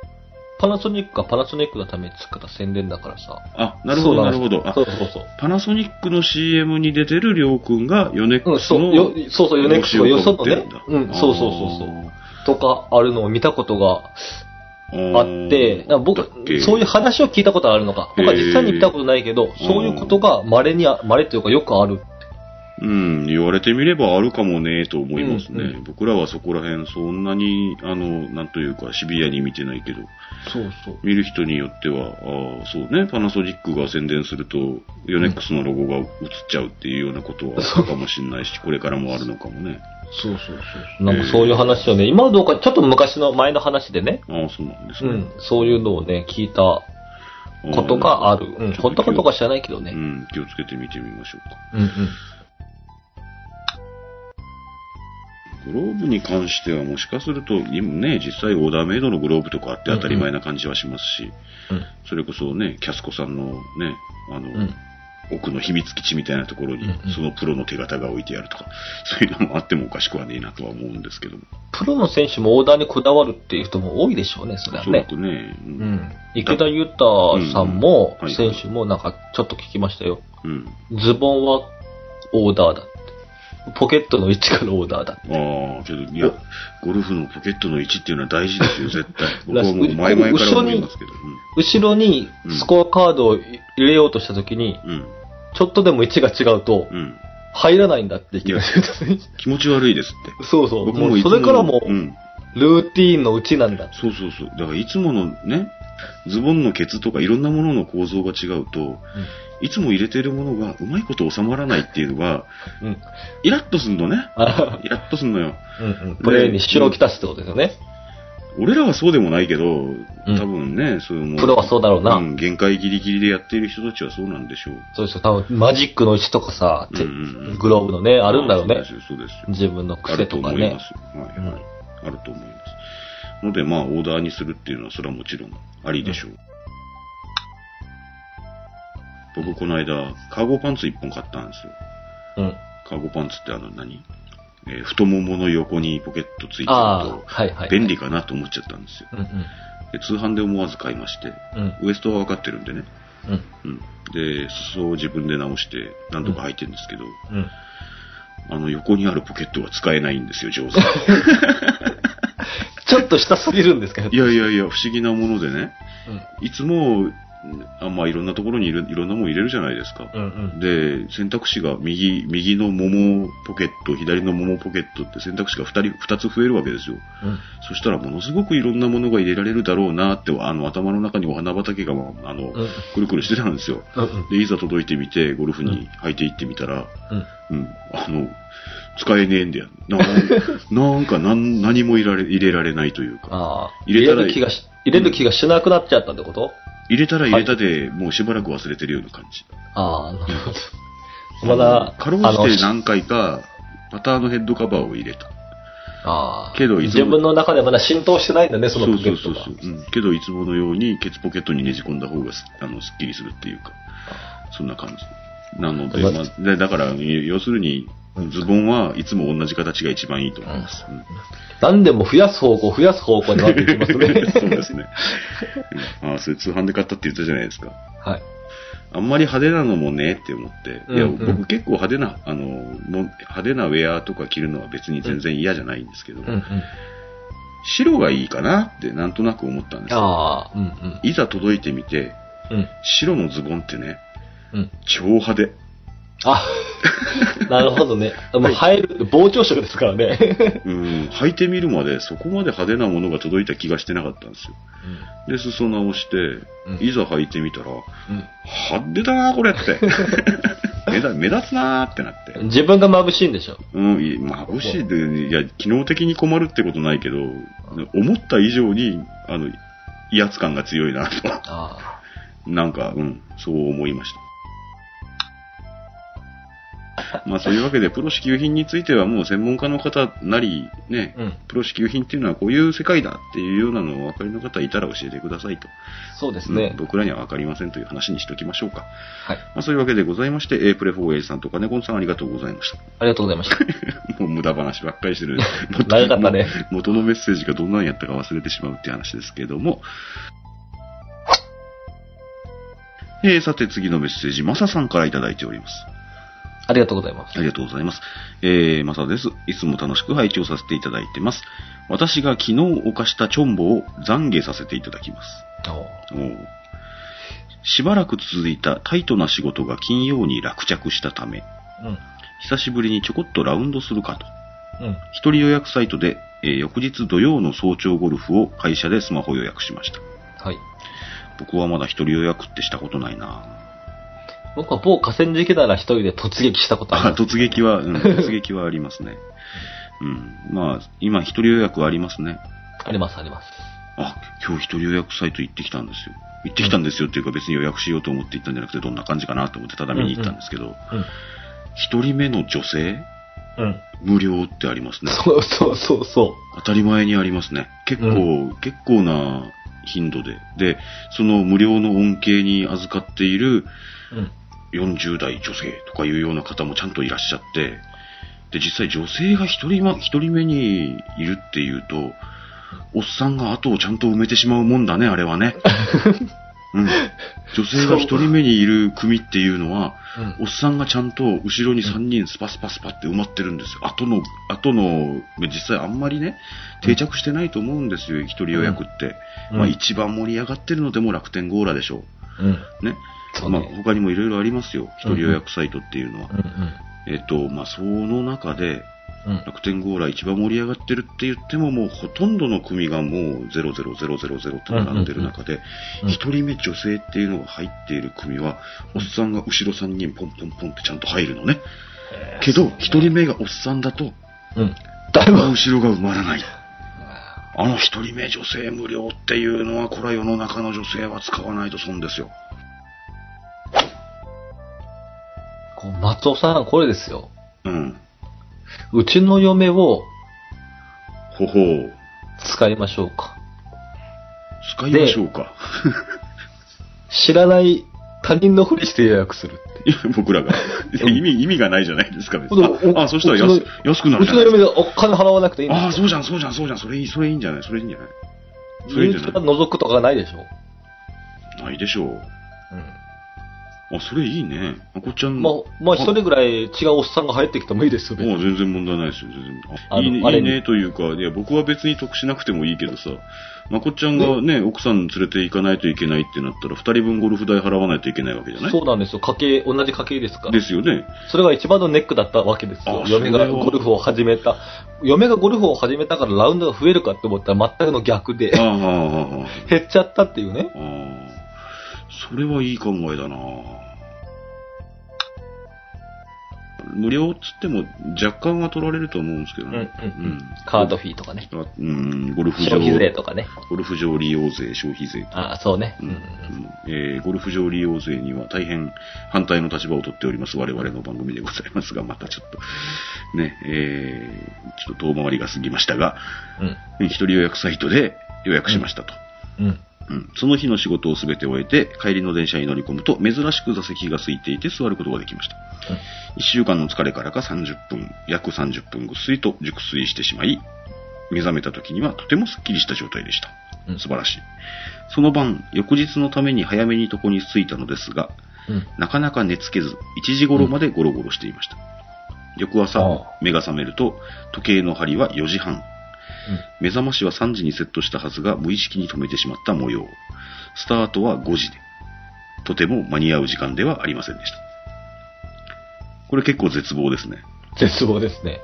Speaker 2: パナソニックがパナソニックのために作った宣伝だからさ。
Speaker 1: あ、なるほどなるほど。あ
Speaker 2: そうそうそう。
Speaker 1: パナソニックの CM に出てるりょうくんがヨネックスの
Speaker 2: よそうそう、ヨネックスのよそのね。うん、そうそうそうそう。とかあるのを見たことが
Speaker 1: あ
Speaker 2: って、僕そういう話を聞いたことがあるのか。僕は実際に見たことないけど、そういうことが稀にあ、稀というかよくある。
Speaker 1: うん、言われてみればあるかもね、と思いますね。
Speaker 2: うんう
Speaker 1: 僕らはそこら辺そんなに、あの、なんというかシビアに見てないけど、
Speaker 2: そうそう。
Speaker 1: 見る人によっては、ああ、そうね、パナソニックが宣伝すると、ヨネックスのロゴが映っちゃうっていうようなことはあったかもしれないし、これからもあるのかもね。
Speaker 2: そうそうそう。なんかそういう話をね、今はどうか、ちょっと昔の前の話でね、
Speaker 1: ああ、そうなんですね。
Speaker 2: うん、そういうのをね、聞いたことがある。うん、本当かどうか知らないけどね。
Speaker 1: うん、気をつけて見てみましょうか。
Speaker 2: うんうん。
Speaker 1: グローブに関してはもしかすると、今ね、実際オーダーメイドのグローブとかあって当たり前な感じはしますし、
Speaker 2: うん。
Speaker 1: それこそね、キャスコさんのね、あの、
Speaker 2: うん。
Speaker 1: 奥の秘密基地みたいなところに
Speaker 2: うんうん、
Speaker 1: そのプロの手形が置いてあるとか、(laughs) そういうのもあってもおかしくはねえなとは思うんですけども。
Speaker 2: プロの選手もオーダーにこだわるっていう人も多いでしょうね、それはね。
Speaker 1: おそらくね。う
Speaker 2: うんん。池田裕太さんも選手もなんかちょっと聞きましたよ。
Speaker 1: うん。
Speaker 2: ズボンはオーダーだ。ポケットの位置からオーダーだって。
Speaker 1: ああ、けど、いや、ゴルフのポケットの位置っていうのは大事ですよ、絶対。(laughs) 僕はもう前々から思いますけど。
Speaker 2: 後ろにスコアカードを入れようとした時に、
Speaker 1: うん。
Speaker 2: ちょっとでも位置が違うと
Speaker 1: う、ん。うん。
Speaker 2: 入らないんだって池田裕太選手。
Speaker 1: 気持ち悪いですって。
Speaker 2: そうそう。
Speaker 1: 僕もいつも
Speaker 2: れからも
Speaker 1: う、ん。
Speaker 2: ルーティーンのうちなんだ。
Speaker 1: そうそうそう。だからいつものね、ズボンのケツとかいろんなものの構造が違うと、いつも入れてるものがうまいこと収まらないっていうのが、
Speaker 2: うん。
Speaker 1: イラッとすんのね。
Speaker 2: あ
Speaker 1: イラッとすんのよ。
Speaker 2: うんうん。プレーに支障をきたすってことですよね。
Speaker 1: 俺らはそうでもないけど、多分ね、そういうも
Speaker 2: プロはそうだろうな。
Speaker 1: うん、限界ギリギリでやっている人たちはそうなんでしょう。
Speaker 2: そうですよ。多分、マジックの位置とかさ、て
Speaker 1: うんうんうん
Speaker 2: グローブのね、あるんだろうね
Speaker 1: そうで。すよ、そうですよ。
Speaker 2: 自分の
Speaker 1: あ
Speaker 2: 癖
Speaker 1: ると
Speaker 2: とかね
Speaker 1: 思いま。すよ。はい、はい。あると思います。ので、まあ、オーダーにするっていうのは、それはもちろんありでしょう。僕、この間、カーゴパンツ1本買ったんですよ。
Speaker 2: うん。
Speaker 1: カーゴパンツってあの何、えー太ももの横にポケットついてると、、
Speaker 2: はいはい。
Speaker 1: 便利かなと思っちゃったんですよ。
Speaker 2: うんうん。
Speaker 1: で通販で思わず買いまして、
Speaker 2: うん。
Speaker 1: ウエストは分かってるんでね。
Speaker 2: うん。
Speaker 1: うん。で、裾を自分で直して何度か履いてるんですけど、
Speaker 2: うん。
Speaker 1: あの横にあるポケットが使えないんですよ、上手に。(laughs)
Speaker 2: ちょっと下すぎるんですか
Speaker 1: いやいやいや、不思議なものでね、
Speaker 2: うん。
Speaker 1: いつも、あまあいろんなところにいるいろんなもん入れるじゃないですか。
Speaker 2: うんうん。
Speaker 1: で、選択肢が右、右のももポケット、左のももポケットって選択肢が2人、二つ増えるわけですよ。
Speaker 2: うん。
Speaker 1: そしたらものすごくいろんなものが入れられるだろうなって、あの頭の中にお花畑が、あの、
Speaker 2: うん
Speaker 1: くるくるしてたんですよ。
Speaker 2: うんうん。
Speaker 1: で、いざ届いてみて、ゴルフに履いていってみたら、
Speaker 2: うん。
Speaker 1: うん、あの、使えねえんだよ。な (laughs) なんか何何も入れられ入れられないというか。入れたら
Speaker 2: 入れる気がし、入れる気がしなくなっちゃったってこと？
Speaker 1: 入れたら入れたで、もうしばらく忘れてるような感じ。
Speaker 2: ああ、なるほど。まだ、
Speaker 1: かろうじて何回か、パターのヘッドカバーを入れた。
Speaker 2: ああ。
Speaker 1: けどいつも
Speaker 2: 自分の中でまだ浸透してないんだね、そのポケットが。
Speaker 1: そうそうそうそう、うん。けど、いつものように、ケツポケットにねじ込んだ方がすあのすっきりするっていうか、そんな感じ。なので、
Speaker 2: ま
Speaker 1: まあ、でだから、要するに、ズボンはいつも同じ形が一番いいと思います。うん
Speaker 2: 何でも増やす方向、増やす方向になっていきますね。(laughs)
Speaker 1: そうですね。うんあそれ通販で買ったって言ったじゃないですか。
Speaker 2: はい。
Speaker 1: あんまり派手なのもねって思って。いや、
Speaker 2: うんうん
Speaker 1: 僕結構派手な、あの、派手なウェアとか着るのは別に全然嫌じゃないんですけど、
Speaker 2: うんうん。
Speaker 1: 白がいいかなってなんとなく思ったんですよ。
Speaker 2: ああ、うんうん。
Speaker 1: いざ届いてみて、
Speaker 2: うん。
Speaker 1: 白のズボンってね、
Speaker 2: うん。
Speaker 1: 超派手。
Speaker 2: あ、なるほどね。(laughs) でも、入るって膨張色ですからね。(laughs)
Speaker 1: うん、履いてみるまでそこまで派手なものが届いた気がしてなかったんですよ。で、裾直して、
Speaker 2: うん
Speaker 1: いざ履いてみたら、
Speaker 2: うん
Speaker 1: 派手だなこれって。(laughs) 目立目立つなーってなって。
Speaker 2: 自分が眩しいんでしょ。
Speaker 1: うん、い眩しいで、いや、機能的に困るってことないけど、思った以上に、あの、威圧感が強いなと。
Speaker 2: あ
Speaker 1: なんか、うん、そう思いました。(laughs) まあそういうわけで、プロ支給品についてはもう専門家の方なり、ね、
Speaker 2: あ。うん。
Speaker 1: プロ支給品っていうのはこういう世界だっていうようなのをお分かりの方いたら教えてくださいと。
Speaker 2: そうですね
Speaker 1: うん。僕らには分かりませんという話にしておきましょうか。
Speaker 2: はい。
Speaker 1: まあそういうわけでございまして、A プレフォーエイジさんとかネコンさんありがとうございました。
Speaker 2: ありがとうございました。(laughs)
Speaker 1: もう無駄話ばっかりしてる。(laughs)
Speaker 2: 長かったね
Speaker 1: 元のメッセージがどんなんやったか忘れてしまうっていう話ですけども。えー、さて次のメッセージ、マサさんからいただいております。
Speaker 2: ありがとうございます。
Speaker 1: ありがとうございます。えー、マサです。いつも楽しく拝聴させていただいてます。私が昨日犯したチョンボを懺悔させていただきます。
Speaker 2: お
Speaker 1: おうしばらく続いたタイトな仕事が金曜に落着したため、
Speaker 2: うん。
Speaker 1: 久しぶりにちょこっとラウンドするかと。
Speaker 2: うん。
Speaker 1: 一人予約サイトで、えー翌日土曜の早朝ゴルフを会社でスマホ予約しました。
Speaker 2: はい。
Speaker 1: 僕はまだ一人予約ってしたことないな
Speaker 2: 僕は某河川敷なら一人で突撃したことあ
Speaker 1: あ、
Speaker 2: ります。
Speaker 1: 突撃は、うん、(laughs) 突撃はありますね。うん。まあ、今一人予約ありますね。
Speaker 2: あります、あります。
Speaker 1: あ、今日一人予約サイト行ってきたんですよ。行ってきたんですよっていうか別に予約しようと思って行ったんじゃなくてどんな感じかなと思ってただ見に行ったんですけど、
Speaker 2: うん。
Speaker 1: 一、人目の女性？
Speaker 2: うん。
Speaker 1: 無料ってありますね。
Speaker 2: そうそうそうそ
Speaker 1: 当たり前にありますね。結構、
Speaker 2: う
Speaker 1: 結構な頻度で。で、その無料の恩恵に預かっている、
Speaker 2: う。うん。
Speaker 1: 40代女性とかいうような方もちゃんといらっしゃって、で、実際女性が一人ま、一人目にいるっていうと、おっさんが後をちゃんと埋めてしまうもんだね、あれはね。(laughs) うん。女性が一人目にいる組っていうのは、おっさんがちゃんと後ろに3人スパスパスパって埋まってるんですよ。後の、後の、実際あんまりね、定着してないと思うんですよ、一人予約って。
Speaker 2: うん
Speaker 1: まあ一番盛り上がってるのでも楽天ゴーラでしょ
Speaker 2: うん。
Speaker 1: う。ね。まあ。他にもいろいろありますよ、一人予約サイトっていうのは。
Speaker 2: うん
Speaker 1: えっと、まあその中で、
Speaker 2: うん。うん。
Speaker 1: 楽天ゴーラ一番盛り上がってるって言っても、もうほとんどの組がもう00000って並んでる中で、
Speaker 2: うん
Speaker 1: 一人目女性っていうのが入っている組は、おっさんが後ろ3人ポンポンポンってちゃんと入るのね。けど、一人目がおっさんだと、
Speaker 2: うん。だいぶ、
Speaker 1: 後ろが埋まらない。あの一人目女性無料っていうのは、これは世の中の女性は使わないと損ですよ。
Speaker 2: 松尾さん、これですよ。
Speaker 1: うん。
Speaker 2: うちの嫁を
Speaker 1: ほほう。
Speaker 2: 使いましょうか。
Speaker 1: 使いましょうか。
Speaker 2: 知らない他人のふりして予約するって。
Speaker 1: 僕らが。意味、意味がないじゃないですか、別に。あ、あそしたら安安くなる
Speaker 2: うちの
Speaker 1: じゃないですか。
Speaker 2: 嫁がお金払わなくていいんです
Speaker 1: ああ、そうじゃん、そうじゃん、そうじゃん。それいい、それいいんじゃない？それいいんじゃない？それいいんじゃない？
Speaker 2: 覗くとかないでしょ？
Speaker 1: ないでしょう。
Speaker 2: うん。
Speaker 1: あ、それいいね。まこっちゃん。
Speaker 2: まあ、まあ一人ぐらい違うおっさんが入ってきてもいいですよ、別
Speaker 1: もう
Speaker 2: に。
Speaker 1: 全然問題ないですよ、全然。あいいね、いいねというか、いや、僕は別に得しなくてもいいけどさ、まこっちゃんがね、奥さん連れて行かないといけないってなったら、二人分ゴルフ代払わないといけないわけじゃない？
Speaker 2: そうなんですよ。家計、同じ家計ですか？ら。
Speaker 1: ですよね。
Speaker 2: それが一番のネックだったわけですよ
Speaker 1: あ。
Speaker 2: 嫁がゴルフを始めた。嫁がゴルフを始めたからラウンドが増えるかって思ったら全くの逆で減っちゃったっていうね。
Speaker 1: あ。それはいい考えだな無料っつっても若干は取られると思うんですけど
Speaker 2: うんうんう
Speaker 1: ね。
Speaker 2: ん。カードフィーとかね。
Speaker 1: あうん、ゴルフ場。
Speaker 2: 消費税とかね。
Speaker 1: ゴルフ場利用税、消費税。
Speaker 2: ああ、そうね。
Speaker 1: う
Speaker 2: うんん
Speaker 1: えーゴルフ場利用税には大変反対の立場を取っております我々の番組でございますが、またちょっと、ね、えーちょっと遠回りが過ぎましたが、
Speaker 2: うん。
Speaker 1: 一人予約サイトで予約しましたと。
Speaker 2: うん。うん。
Speaker 1: うんその日の仕事をすべて終えて、帰りの電車に乗り込むと、珍しく座席が空いていて座ることができました。一週間の疲れからか30分、約30分ぐっすりと熟睡してしまい、目覚めた時にはとてもスッキリした状態でした。
Speaker 2: うん
Speaker 1: 素晴らしい。その晩、翌日のために早めに床に着いたのですが、
Speaker 2: うん。
Speaker 1: なかなか寝つけず、1時頃までゴロゴロしていました。翌朝目が覚めると、時計の針は4時半。目覚ましは3時にセットしたはずが無意識に止めてしまった模様。スタートは5時で。とても間に合う時間ではありませんでした。これ結構絶望ですね。
Speaker 2: 絶望ですね。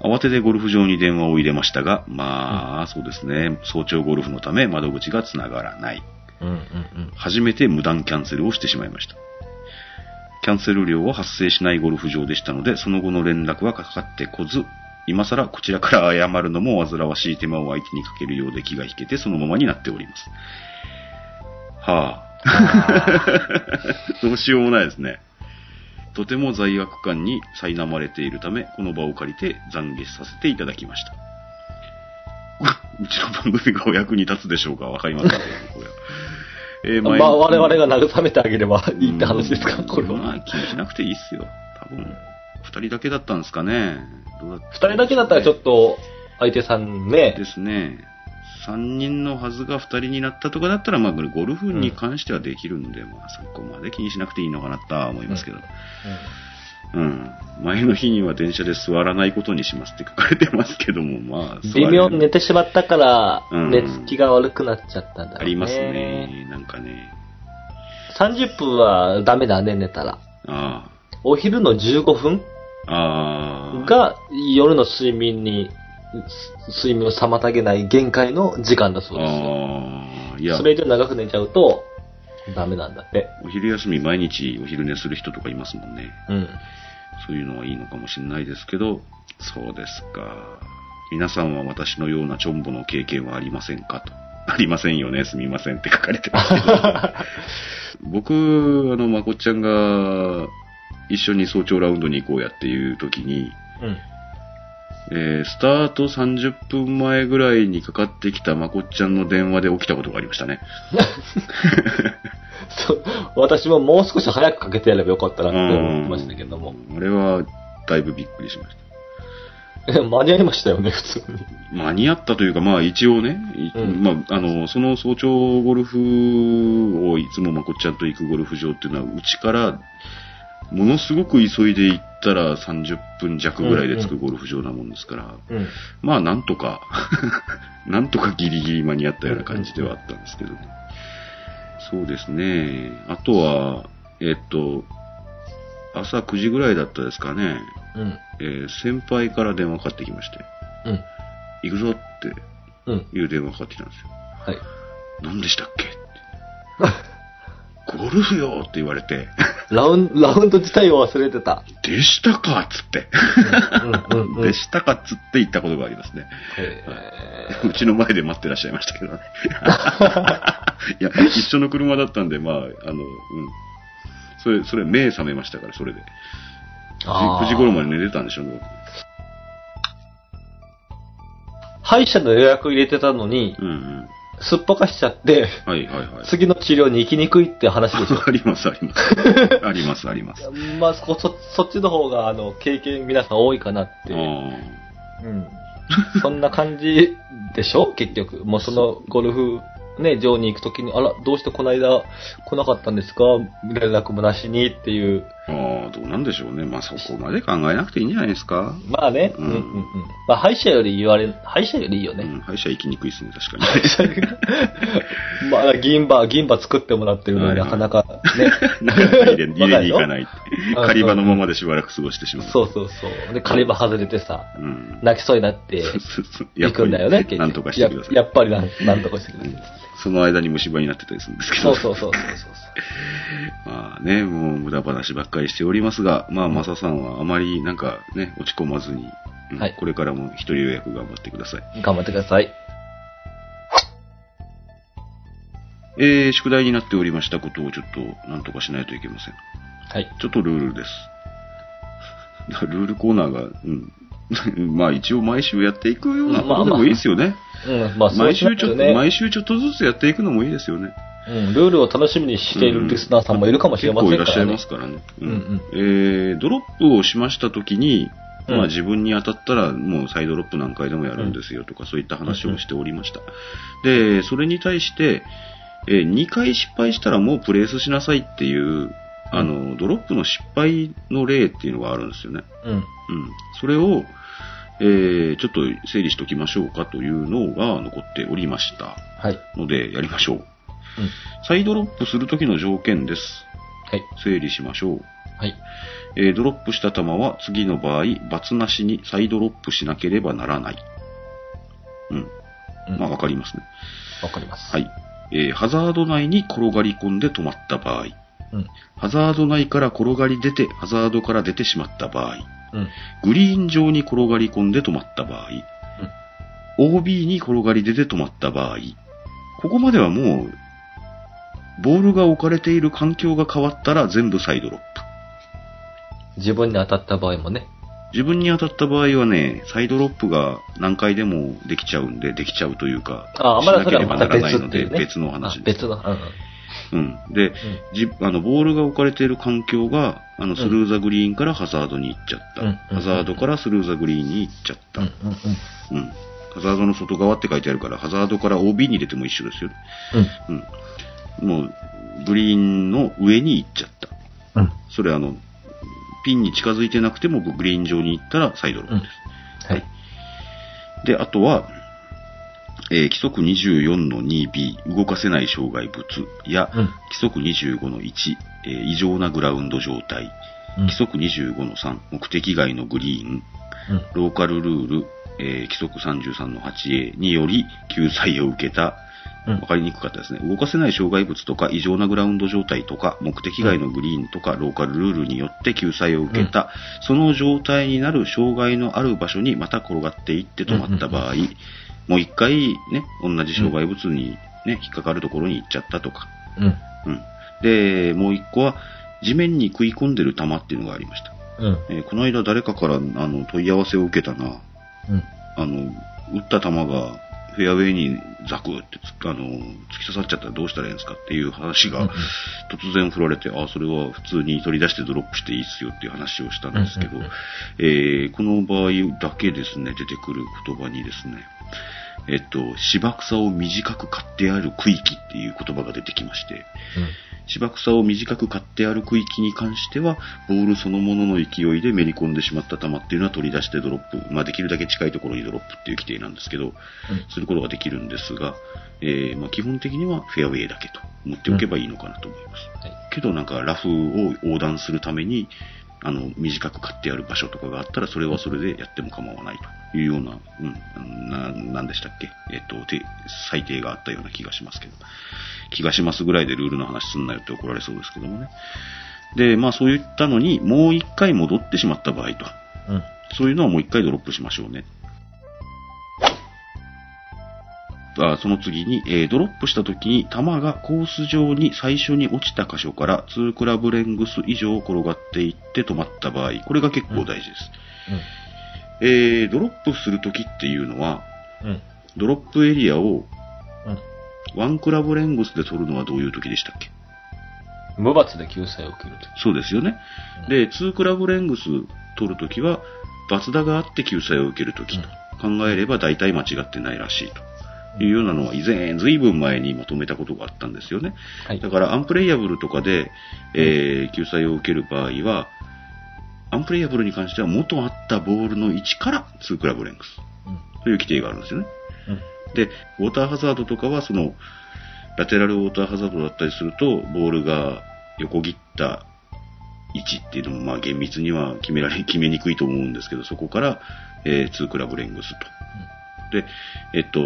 Speaker 1: 慌ててゴルフ場に電話を入れましたが、まあ、そうですね。早朝ゴルフのため窓口が繋がらない。
Speaker 2: うんうん
Speaker 1: 初めて無断キャンセルをしてしまいました。キャンセル料は発生しないゴルフ場でしたので、その後の連絡はかかってこず、今更こちらから謝るのも煩わしい手間を相手にかけるようで気が引けてそのままになっております。はあ。(laughs) どうしようもないですね。とても罪悪感に苛まれているため、この場を借りて懺悔させていただきました。(laughs) うちの番組がお役に立つでしょうかわかりませんけど、これは。(laughs) えー
Speaker 2: うん。まあ、我々が慰めてあげればいいって話ですか、これは。
Speaker 1: まあ、気にしなくていいっすよ。多分。二人だけだったんですかね。どうだ
Speaker 2: 二人だけだったらちょっと、相手さんね
Speaker 1: で、すね。三人のはずが二人になったとかだったら、まあ、ゴルフに関してはできるんで、まあ、そこまで気にしなくていいのかなとは思いますけど。うん。前の日には電車で座らないことにしますって書かれてますけども、まあ、
Speaker 2: 微妙に寝てしまったから
Speaker 1: うん、
Speaker 2: 寝つきが悪くなっちゃったんだろうね。
Speaker 1: ありますね。なんかね。
Speaker 2: 30分はダメだね、寝たら。
Speaker 1: あ
Speaker 2: お昼の15分
Speaker 1: あ。ああ。
Speaker 2: が夜の睡眠に、す睡眠を妨げない限界の時間だそうです
Speaker 1: あ。いや
Speaker 2: そ、れ以上長く寝ちゃうと、ダメなんだって。
Speaker 1: お昼休み毎日お昼寝する人とかいますもんね。
Speaker 2: うん。
Speaker 1: そういうのはいいのかもしれないですけど、そうですか。皆さんは私のようなチョンボの経験はありませんか？と。ありませんよね、すみませんって書かれてますけど。(laughs) 僕、あの、まこっちゃんが一緒に早朝ラウンドに行こうやっていう時に、
Speaker 2: うん。
Speaker 1: えースタート30分前ぐらいにかかってきたまこっちゃんの電話で起きたことがありましたね。(laughs)
Speaker 2: そう、私ももう少し早くかけてやればよかったなって思ってましたけども。
Speaker 1: あれは、だいぶびっくりしました。(laughs)
Speaker 2: 間に合いましたよね、普通に。
Speaker 1: 間に合ったというか、まあ一応ね、い
Speaker 2: うん
Speaker 1: まあ、あの、その早朝ゴルフをいつもまこっちゃんと行くゴルフ場っていうのは、うちから、ものすごく急いで行ったら30分弱ぐらいで着くゴルフ場なもんですから、
Speaker 2: うん。
Speaker 1: まあなんとか、(laughs) なんとかギリギリ間に合ったような感じではあったんですけどね。そうですね。あとは、えっと、朝9時ぐらいだったですかね、
Speaker 2: うん。
Speaker 1: えー先輩から電話かかってきまして、
Speaker 2: うん。
Speaker 1: 行くぞって
Speaker 2: うん。
Speaker 1: いう電話かかってきたんですよ。
Speaker 2: はい。
Speaker 1: 何でしたっけって (laughs) ゴルフよって言われて、
Speaker 2: ラウンラウンド自体を忘れてた。
Speaker 1: でしたか？っつって。でしたか？っつって言ったことがありますね。
Speaker 2: へ
Speaker 1: うちの前で待ってらっしゃいましたけどね。(laughs) いや、一緒の車だったんで、まあ、あの、うん。それ、それ、目覚めましたから、それで。
Speaker 2: あー
Speaker 1: 9時頃まで寝てたんでしょうね。
Speaker 2: 歯医者の予約入れてたのに、
Speaker 1: うんうん。
Speaker 2: すっぽかしちゃって、
Speaker 1: はいはいはい。
Speaker 2: 次の治療に行きにくいって話でしょ。
Speaker 1: あります、あります。(laughs) あります、あります。あ
Speaker 2: まあ、そ、そそっちの方が、あの、経験皆さん多いかなって。
Speaker 1: あ
Speaker 2: うん。そんな感じでしょ？結局。もうそのゴルフ、ね、場に行くときに、あら、どうしてこの間来なかったんですか？連絡もなしにっていう。
Speaker 1: ああ、どうなんでしょうね。まあそこまで考えなくていいんじゃないですか。
Speaker 2: まあね、
Speaker 1: う
Speaker 2: うんん、うんうんまあ、歯医者より言われ、歯医者よりいいよね。
Speaker 1: うん、歯医者行きにくいですね、確かに。(laughs)
Speaker 2: まあ、銀歯、銀歯作ってもらってるのになかなかね。(laughs)
Speaker 1: なかなか入れ入れ (laughs) に行かないっ狩り場のままでしばらく過ごしてしまう。
Speaker 2: そうそうそう。で、狩り場外れてさ、
Speaker 1: うん。
Speaker 2: 泣きそうになって行くんだよね、結局
Speaker 1: なんとかしてください。
Speaker 2: ややっぱりなんなんとかしてください。
Speaker 1: その間に虫歯になってたりするんですけど。
Speaker 2: そうそうそうそうそう。
Speaker 1: まあね、もう無駄話ばっかりしておりますが、まあ、マサさんはあまりなんかね、落ち込まずに、うん
Speaker 2: はい
Speaker 1: これからも一人予約頑張ってください。
Speaker 2: 頑張ってください。
Speaker 1: えー、宿題になっておりましたことをちょっとなんとかしないといけません。
Speaker 2: はい。
Speaker 1: ちょっとルールです。(laughs) ルールコーナーが、うん。(laughs) まあ一応毎週やっていくようなことでもいいですよね。
Speaker 2: うん、まあ、そう
Speaker 1: 毎週ちょっと。毎週ちょっとずつやっていくのもいいですよね。
Speaker 2: うん、ルールを楽しみにしているリスナーさんもいるかもしれませんからね。
Speaker 1: 結構いらっしゃいますからね。
Speaker 2: うんうん
Speaker 1: えー、ドロップをしましたときに、
Speaker 2: うん
Speaker 1: まあ自分に当たったらもうサイドロップ何回でもやるんですよとかそういった話をしておりました。で、それに対して、えー2回失敗したらもうプレースしなさいっていう、あの、ドロップの失敗の例っていうのがあるんですよね。
Speaker 2: うん。
Speaker 1: うん。それを、えー、ちょっと整理しておきましょうかというのが残っておりました
Speaker 2: はい。
Speaker 1: ので、やりましょう。
Speaker 2: うん。
Speaker 1: サイドロップするときの条件です。
Speaker 2: はい。
Speaker 1: 整理しましょう。
Speaker 2: はい。
Speaker 1: えードロップした球は次の場合、罰なしにサイドロップしなければならない。うん。
Speaker 2: うん
Speaker 1: まあ、わかりますね。
Speaker 2: わかります。
Speaker 1: はい。えーハザード内に転がり込んで止まった場合。
Speaker 2: うん。
Speaker 1: ハザード内から転がり出て、ハザードから出てしまった場合。
Speaker 2: うん。
Speaker 1: グリーン上に転がり込んで止まった場合。OB に転がり出て止まった場合。ここまではもう、ボールが置かれている環境が変わったら全部サイドロップ。
Speaker 2: 自分に当たった場合もね。
Speaker 1: 自分に当たった場合はね、サイドロップが何回でもできちゃうんで、できちゃうというか、
Speaker 2: あまだそれはまた
Speaker 1: らないので、
Speaker 2: 別
Speaker 1: の話
Speaker 2: あ
Speaker 1: です。
Speaker 2: 別の、うんうん。
Speaker 1: うん。で、じあの、ボールが置かれている環境が、あの、スルーザグリーンからハザードに行っちゃった。
Speaker 2: うん
Speaker 1: ハザードからスルーザグリーンに行っちゃった。
Speaker 2: う
Speaker 1: うんん。
Speaker 2: うん
Speaker 1: ハザードの外側って書いてあるから、ハザードから OB に入れても一緒ですよ。
Speaker 2: うん。
Speaker 1: うん。もう、グリーンの上に行っちゃった。
Speaker 2: うん。
Speaker 1: それあの、ピンに近づいてなくてもグリーン上に行ったらサイドロップです。
Speaker 2: はい。
Speaker 1: で、あとは、えー規則24の 2b、動かせない障害物。や、
Speaker 2: うん。
Speaker 1: 規則25の1、えー異常なグラウンド状態、
Speaker 2: うん。
Speaker 1: 規則25の3、目的外のグリーン、
Speaker 2: うん。
Speaker 1: ローカルルール、えー規則33の 8a により救済を受けた、
Speaker 2: うん。
Speaker 1: わかりにくかったですね。動かせない障害物とか異常なグラウンド状態とか目的外のグリーンとかローカルルールによって救済を受けた、その状態になる障害のある場所にまた転がっていって止まった場合、もう一回ね、同じ障害物にね、引っかかるところに行っちゃったとか。
Speaker 2: うん。
Speaker 1: うん。で、もう一個は地面に食い込んでる球っていうのがありました。
Speaker 2: うん。
Speaker 1: えーこの間誰かからあの問い合わせを受けたな。
Speaker 2: うん。
Speaker 1: あの、打った球がフェアウェイにザクってつあの突き刺さっちゃったらどうしたらいいんですかっていう話が突然振られて、あ、それは普通に取り出してドロップしていいっすよっていう話をしたんですけど、えーこの場合だけですね、出てくる言葉にですね、えっと、芝草を短く刈ってある区域っていう言葉が出てきまして、芝草を短く刈ってある区域に関しては、ボールそのものの勢いでめり込んでしまった球っていうのは取り出してドロップ、まあできるだけ近いところにドロップっていう規定なんですけど、することができるんですが、えーまあ基本的にはフェアウェイだけと思っておけばいいのかなと思います。
Speaker 2: はい。
Speaker 1: けどなんかラフを横断するために、あの、短く刈ってある場所とかがあったら、それはそれでやっても構わないというような、うん、な、なんでしたっけ？えっと、て裁定があったような気がしますけど。気がしますぐらいでルールの話すんなよって怒られそうですけどもね。で、まあそういったのに、もう一回戻ってしまった場合と。
Speaker 2: うん。
Speaker 1: そういうのはもう一回ドロップしましょうね。あその次に、えードロップした時に球がコース上に最初に落ちた箇所から2クラブレングス以上転がっていって止まった場合、これが結構大事です。えードロップする時っていうのは、
Speaker 2: うん。うん。
Speaker 1: ドロップエリアを
Speaker 2: うん。
Speaker 1: 1クラブレングスで取るのはどういう時でしたっけ？
Speaker 2: 無罰で救済を受けると
Speaker 1: そうですよね。
Speaker 2: うん
Speaker 1: で、2クラブレングス取るときは、罰打があって救済を受けるときと考えれば大体間違ってないらしいというようなのは以前、ずいぶん前にまとめたことがあったんですよね。
Speaker 2: はい。
Speaker 1: だからアンプレイヤブルとかで、えー救済を受ける場合は、アンプレイヤブルに関しては元あったボールの位置から2クラブレングス
Speaker 2: うん。
Speaker 1: という規定があるんですよね。
Speaker 2: うん。
Speaker 1: で、ウォーターハザードとかは、その、ラテラルウォーターハザードだったりすると、ボールが横切った位置っていうのも、まあ厳密には決められ、決めにくいと思うんですけど、そこから、えー、2クラブレングスと。で、えっと、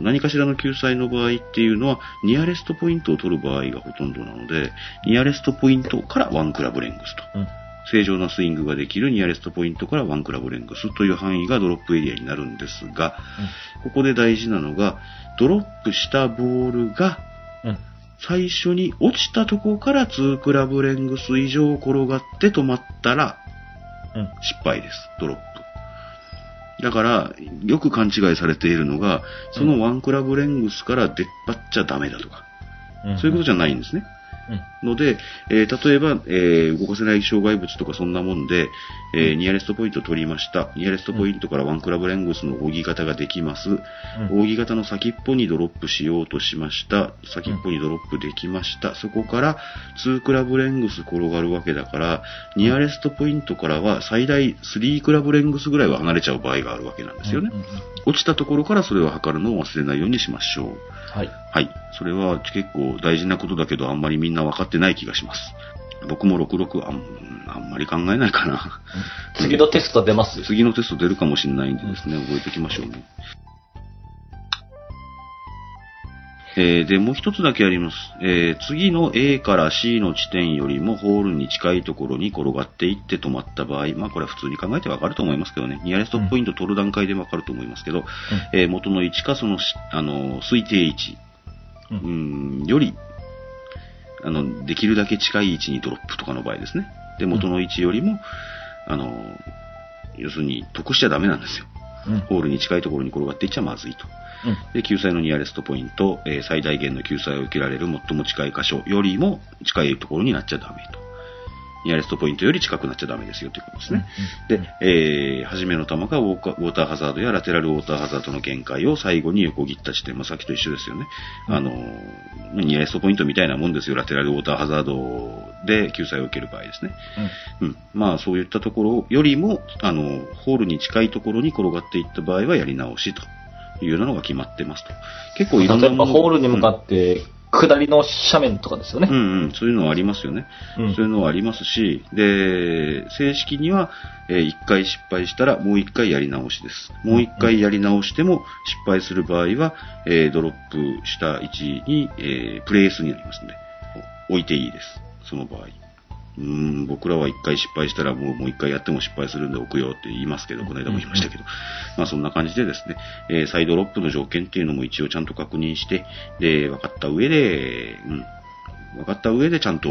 Speaker 1: 何かしらの救済の場合っていうのは、ニアレストポイントを取る場合がほとんどなので、ニアレストポイントから1クラブレングスと。
Speaker 2: うん。
Speaker 1: 正常なスイングができるニアレストポイントから1クラブレングスという範囲がドロップエリアになるんですが、ここで大事なのが、ドロップしたボールが
Speaker 2: うん。
Speaker 1: 最初に落ちたとこから2クラブレングス以上転がって止まったら
Speaker 2: うん。
Speaker 1: 失敗です、ドロップ。だから、よく勘違いされているのが、その1クラブレングスから出っ張っちゃダメだとか、
Speaker 2: うん。
Speaker 1: そういうことじゃ
Speaker 2: ん。
Speaker 1: ないんですね。
Speaker 2: うん。
Speaker 1: ので、えー例えば、えー動かせない障害物とかそんなもんで、えーニアレストポイントを取りました。ニアレストポイントからワンクラブレングスの扇形ができます。扇形の先っぽにドロップしようとしました。先っぽにドロップできました。そこから2クラブレングス転がるわけだから、ニアレストポイントからは最大3クラブレングスぐらいは離れちゃう場合があるわけなんですよね。落ちたところからそれを測るのを忘れないようにしましょう。
Speaker 2: はい。
Speaker 1: はい。それは結構大事なことだけど、あんまりみんな分かってない気がします。僕も66あんあんまり考えないかな。(laughs)
Speaker 2: 次のテスト出ます？
Speaker 1: 次のテスト出るかもしれないんでですね、覚えておきましょうね。えーで、もう一つだけあります。えー次の A から C の地点よりもホールに近いところに転がっていって止まった場合、まあこれは普通に考えてわかると思いますけどね、ニアレストポイント取る段階でわかると思いますけど、えー元の位置かそのし、あの、推定位置、
Speaker 2: う
Speaker 1: うんん、より、あの、できるだけ近い位置にドロップとかの場合ですね。で、元の位置よりも、あの、要するに得しちゃダメなんですよ。
Speaker 2: うん。
Speaker 1: ホールに近いところに転がっていっちゃまずいと。
Speaker 2: うん。
Speaker 1: で、救済のニアレストポイント、えー最大限の救済を受けられる最も近い箇所よりも近いところになっちゃダメと。ニアレストポイントより近くなっちゃダメですよということですね。
Speaker 2: うん
Speaker 1: で、えー、初めの球がウォーターハザードやラテラルウォーターハザードの限界を最後に横切った地点、まあ、さっきと一緒ですよね。
Speaker 2: うん
Speaker 1: あの、ニアレストポイントみたいなもんですよ。ラテラルウォーターハザードで救済を受ける場合ですね。うん。まあ、そういったところよりも、あの、ホールに近いところに転がっていった場合はやり直しというのが決まってますと。結構いろんな
Speaker 2: 例えば、ホールに向かって、下りの斜面とかですよね。
Speaker 1: うんうん、そういうのはありますよね。
Speaker 2: うん
Speaker 1: そういうのはありますし、で、正式には、え1回失敗したらもう1回やり直しです。もう1回やり直しても失敗する場合は、えードロップした位置に、えープレースになりますので、置いていいです。その場合。うん、僕らは一回失敗したらもう、1一回やっても失敗するんで置くよって言いますけど、この間も言いましたけど、まあそんな感じでですね、えー、イドロップの条件っていうのも一応ちゃんと確認して、で、分かった上で、うん、分かった上でちゃんと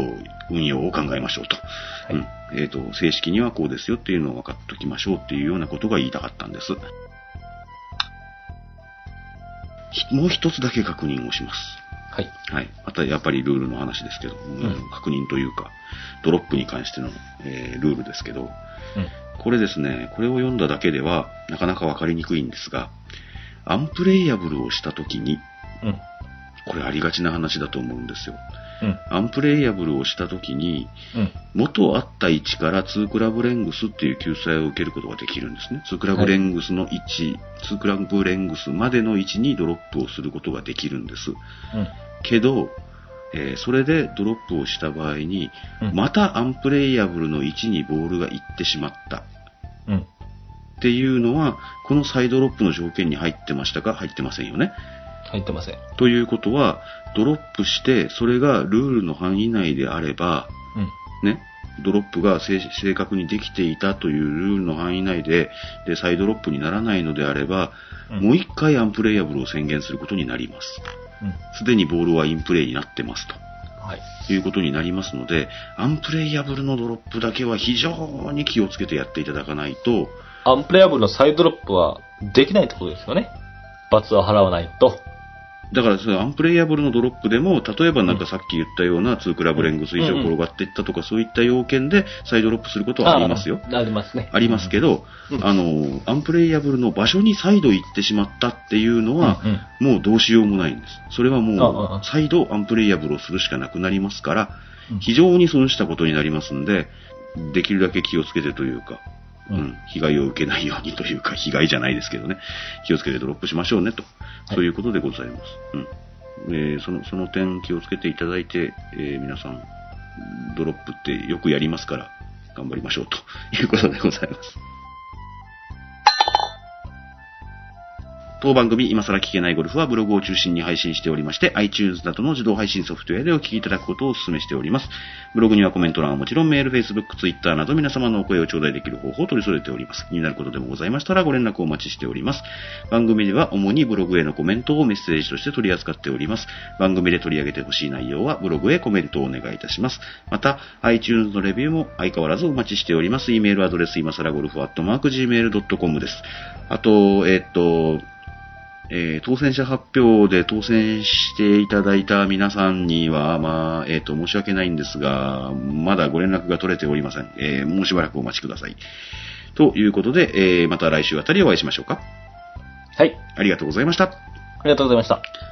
Speaker 1: 運用を考えましょうと。
Speaker 2: はい、
Speaker 1: うん、えっ、ー、と、正式にはこうですよっていうのを分かっておきましょうっていうようなことが言いたかったんです。もう一つだけ確認をします。
Speaker 2: はい。
Speaker 1: はい。またやっぱりルールの話ですけど、うん確認というか、ドロップに関しての、えールールですけど、
Speaker 2: うん。
Speaker 1: これですね、これを読んだだけではなかなかわかりにくいんですが、アンプレイヤブルをしたときに、
Speaker 2: うん。
Speaker 1: これありがちな話だと思うんですよ。
Speaker 2: うん。
Speaker 1: アンプレイヤブルをしたときに、
Speaker 2: うん。
Speaker 1: 元あった位置から2クラブレングスっていう救済を受けることができるんですね。2クラブレングスの位置、2クラブレングスまでの位置にドロップをすることができるんです。
Speaker 2: うん。
Speaker 1: けど、えーそれでドロップをした場合に、
Speaker 2: うん
Speaker 1: またアンプレイヤブルの位置にボールが行ってしまった
Speaker 2: うん。
Speaker 1: っていうのは、このサイドロップの条件に入ってましたか？入ってませんよね。
Speaker 2: 入ってません。
Speaker 1: ということは、ドロップして、それがルールの範囲内であれば、
Speaker 2: うん。
Speaker 1: ね、ドロップが正正確にできていたというルールの範囲内で、で、サイドロップにならないのであれば、
Speaker 2: うん
Speaker 1: もう一回アンプレイヤブルを宣言することになります。
Speaker 2: うん。
Speaker 1: すでにボールはインプレイになってますと。
Speaker 2: はい。
Speaker 1: いうことになりますので、アンプレイヤブルのドロップだけは非常に気をつけてやっていただかないと、
Speaker 2: アンプレイヤブルのサイドロップはできないってことですよね。罰は払わないと。
Speaker 1: だからそのアンプレイヤブルのドロップでも、例えばなんかさっき言ったような2クラブレングス以上転がっていったとか、そういった要件でサイドロップすることはありますよ。
Speaker 2: あありますね。
Speaker 1: ありますけど、
Speaker 2: うん。
Speaker 1: あの、アンプレイヤブルの場所に再度行ってしまったっていうのは、もうどうしようもないんです。それは
Speaker 2: あ
Speaker 1: も
Speaker 2: あ
Speaker 1: う、再度アンプレイヤブルをするしかなくなりますから
Speaker 2: うん、
Speaker 1: 非常に損したことになりますんで、できるだけ気をつけてというか、
Speaker 2: う
Speaker 1: うんん、被害を受けないようにというか、(laughs) 被害じゃないですけどね、気をつけてドロップしましょうねと、
Speaker 2: はい
Speaker 1: そういうことでございます。うんえーそのその点気をつけていただいて、えー皆さん、ドロップってよくやりますから、頑張りましょうということでございます。当番組、今更聞けないゴルフはブログを中心に配信しておりまして、iTunes などの自動配信ソフトウェアでお聞きいただくことをお勧めしております。ブログにはコメント欄はもちろんメール、Facebook、Twitter など皆様のお声を頂戴できる方法を取り揃えております。気になることでもございましたらご連絡をお待ちしております。番組では主にブログへのコメントをメッセージとして取り扱っております。番組で取り上げてほしい内容はブログへコメントをお願いいたします。また、iTunes のレビューも相変わらずお待ちしております。e メールアドレス、今更ゴルフアットマーク Gmail.com です。あと、えっと、えー当選者発表で当選していただいた皆さんには、まあ、えっ、と、申し訳ないんですが、まだご連絡が取れておりません。えーもうしばらくお待ちください。ということで、えーまた来週あたりお会いしましょうか。
Speaker 2: はい。
Speaker 1: ありがとうございました。
Speaker 2: ありがとうございました。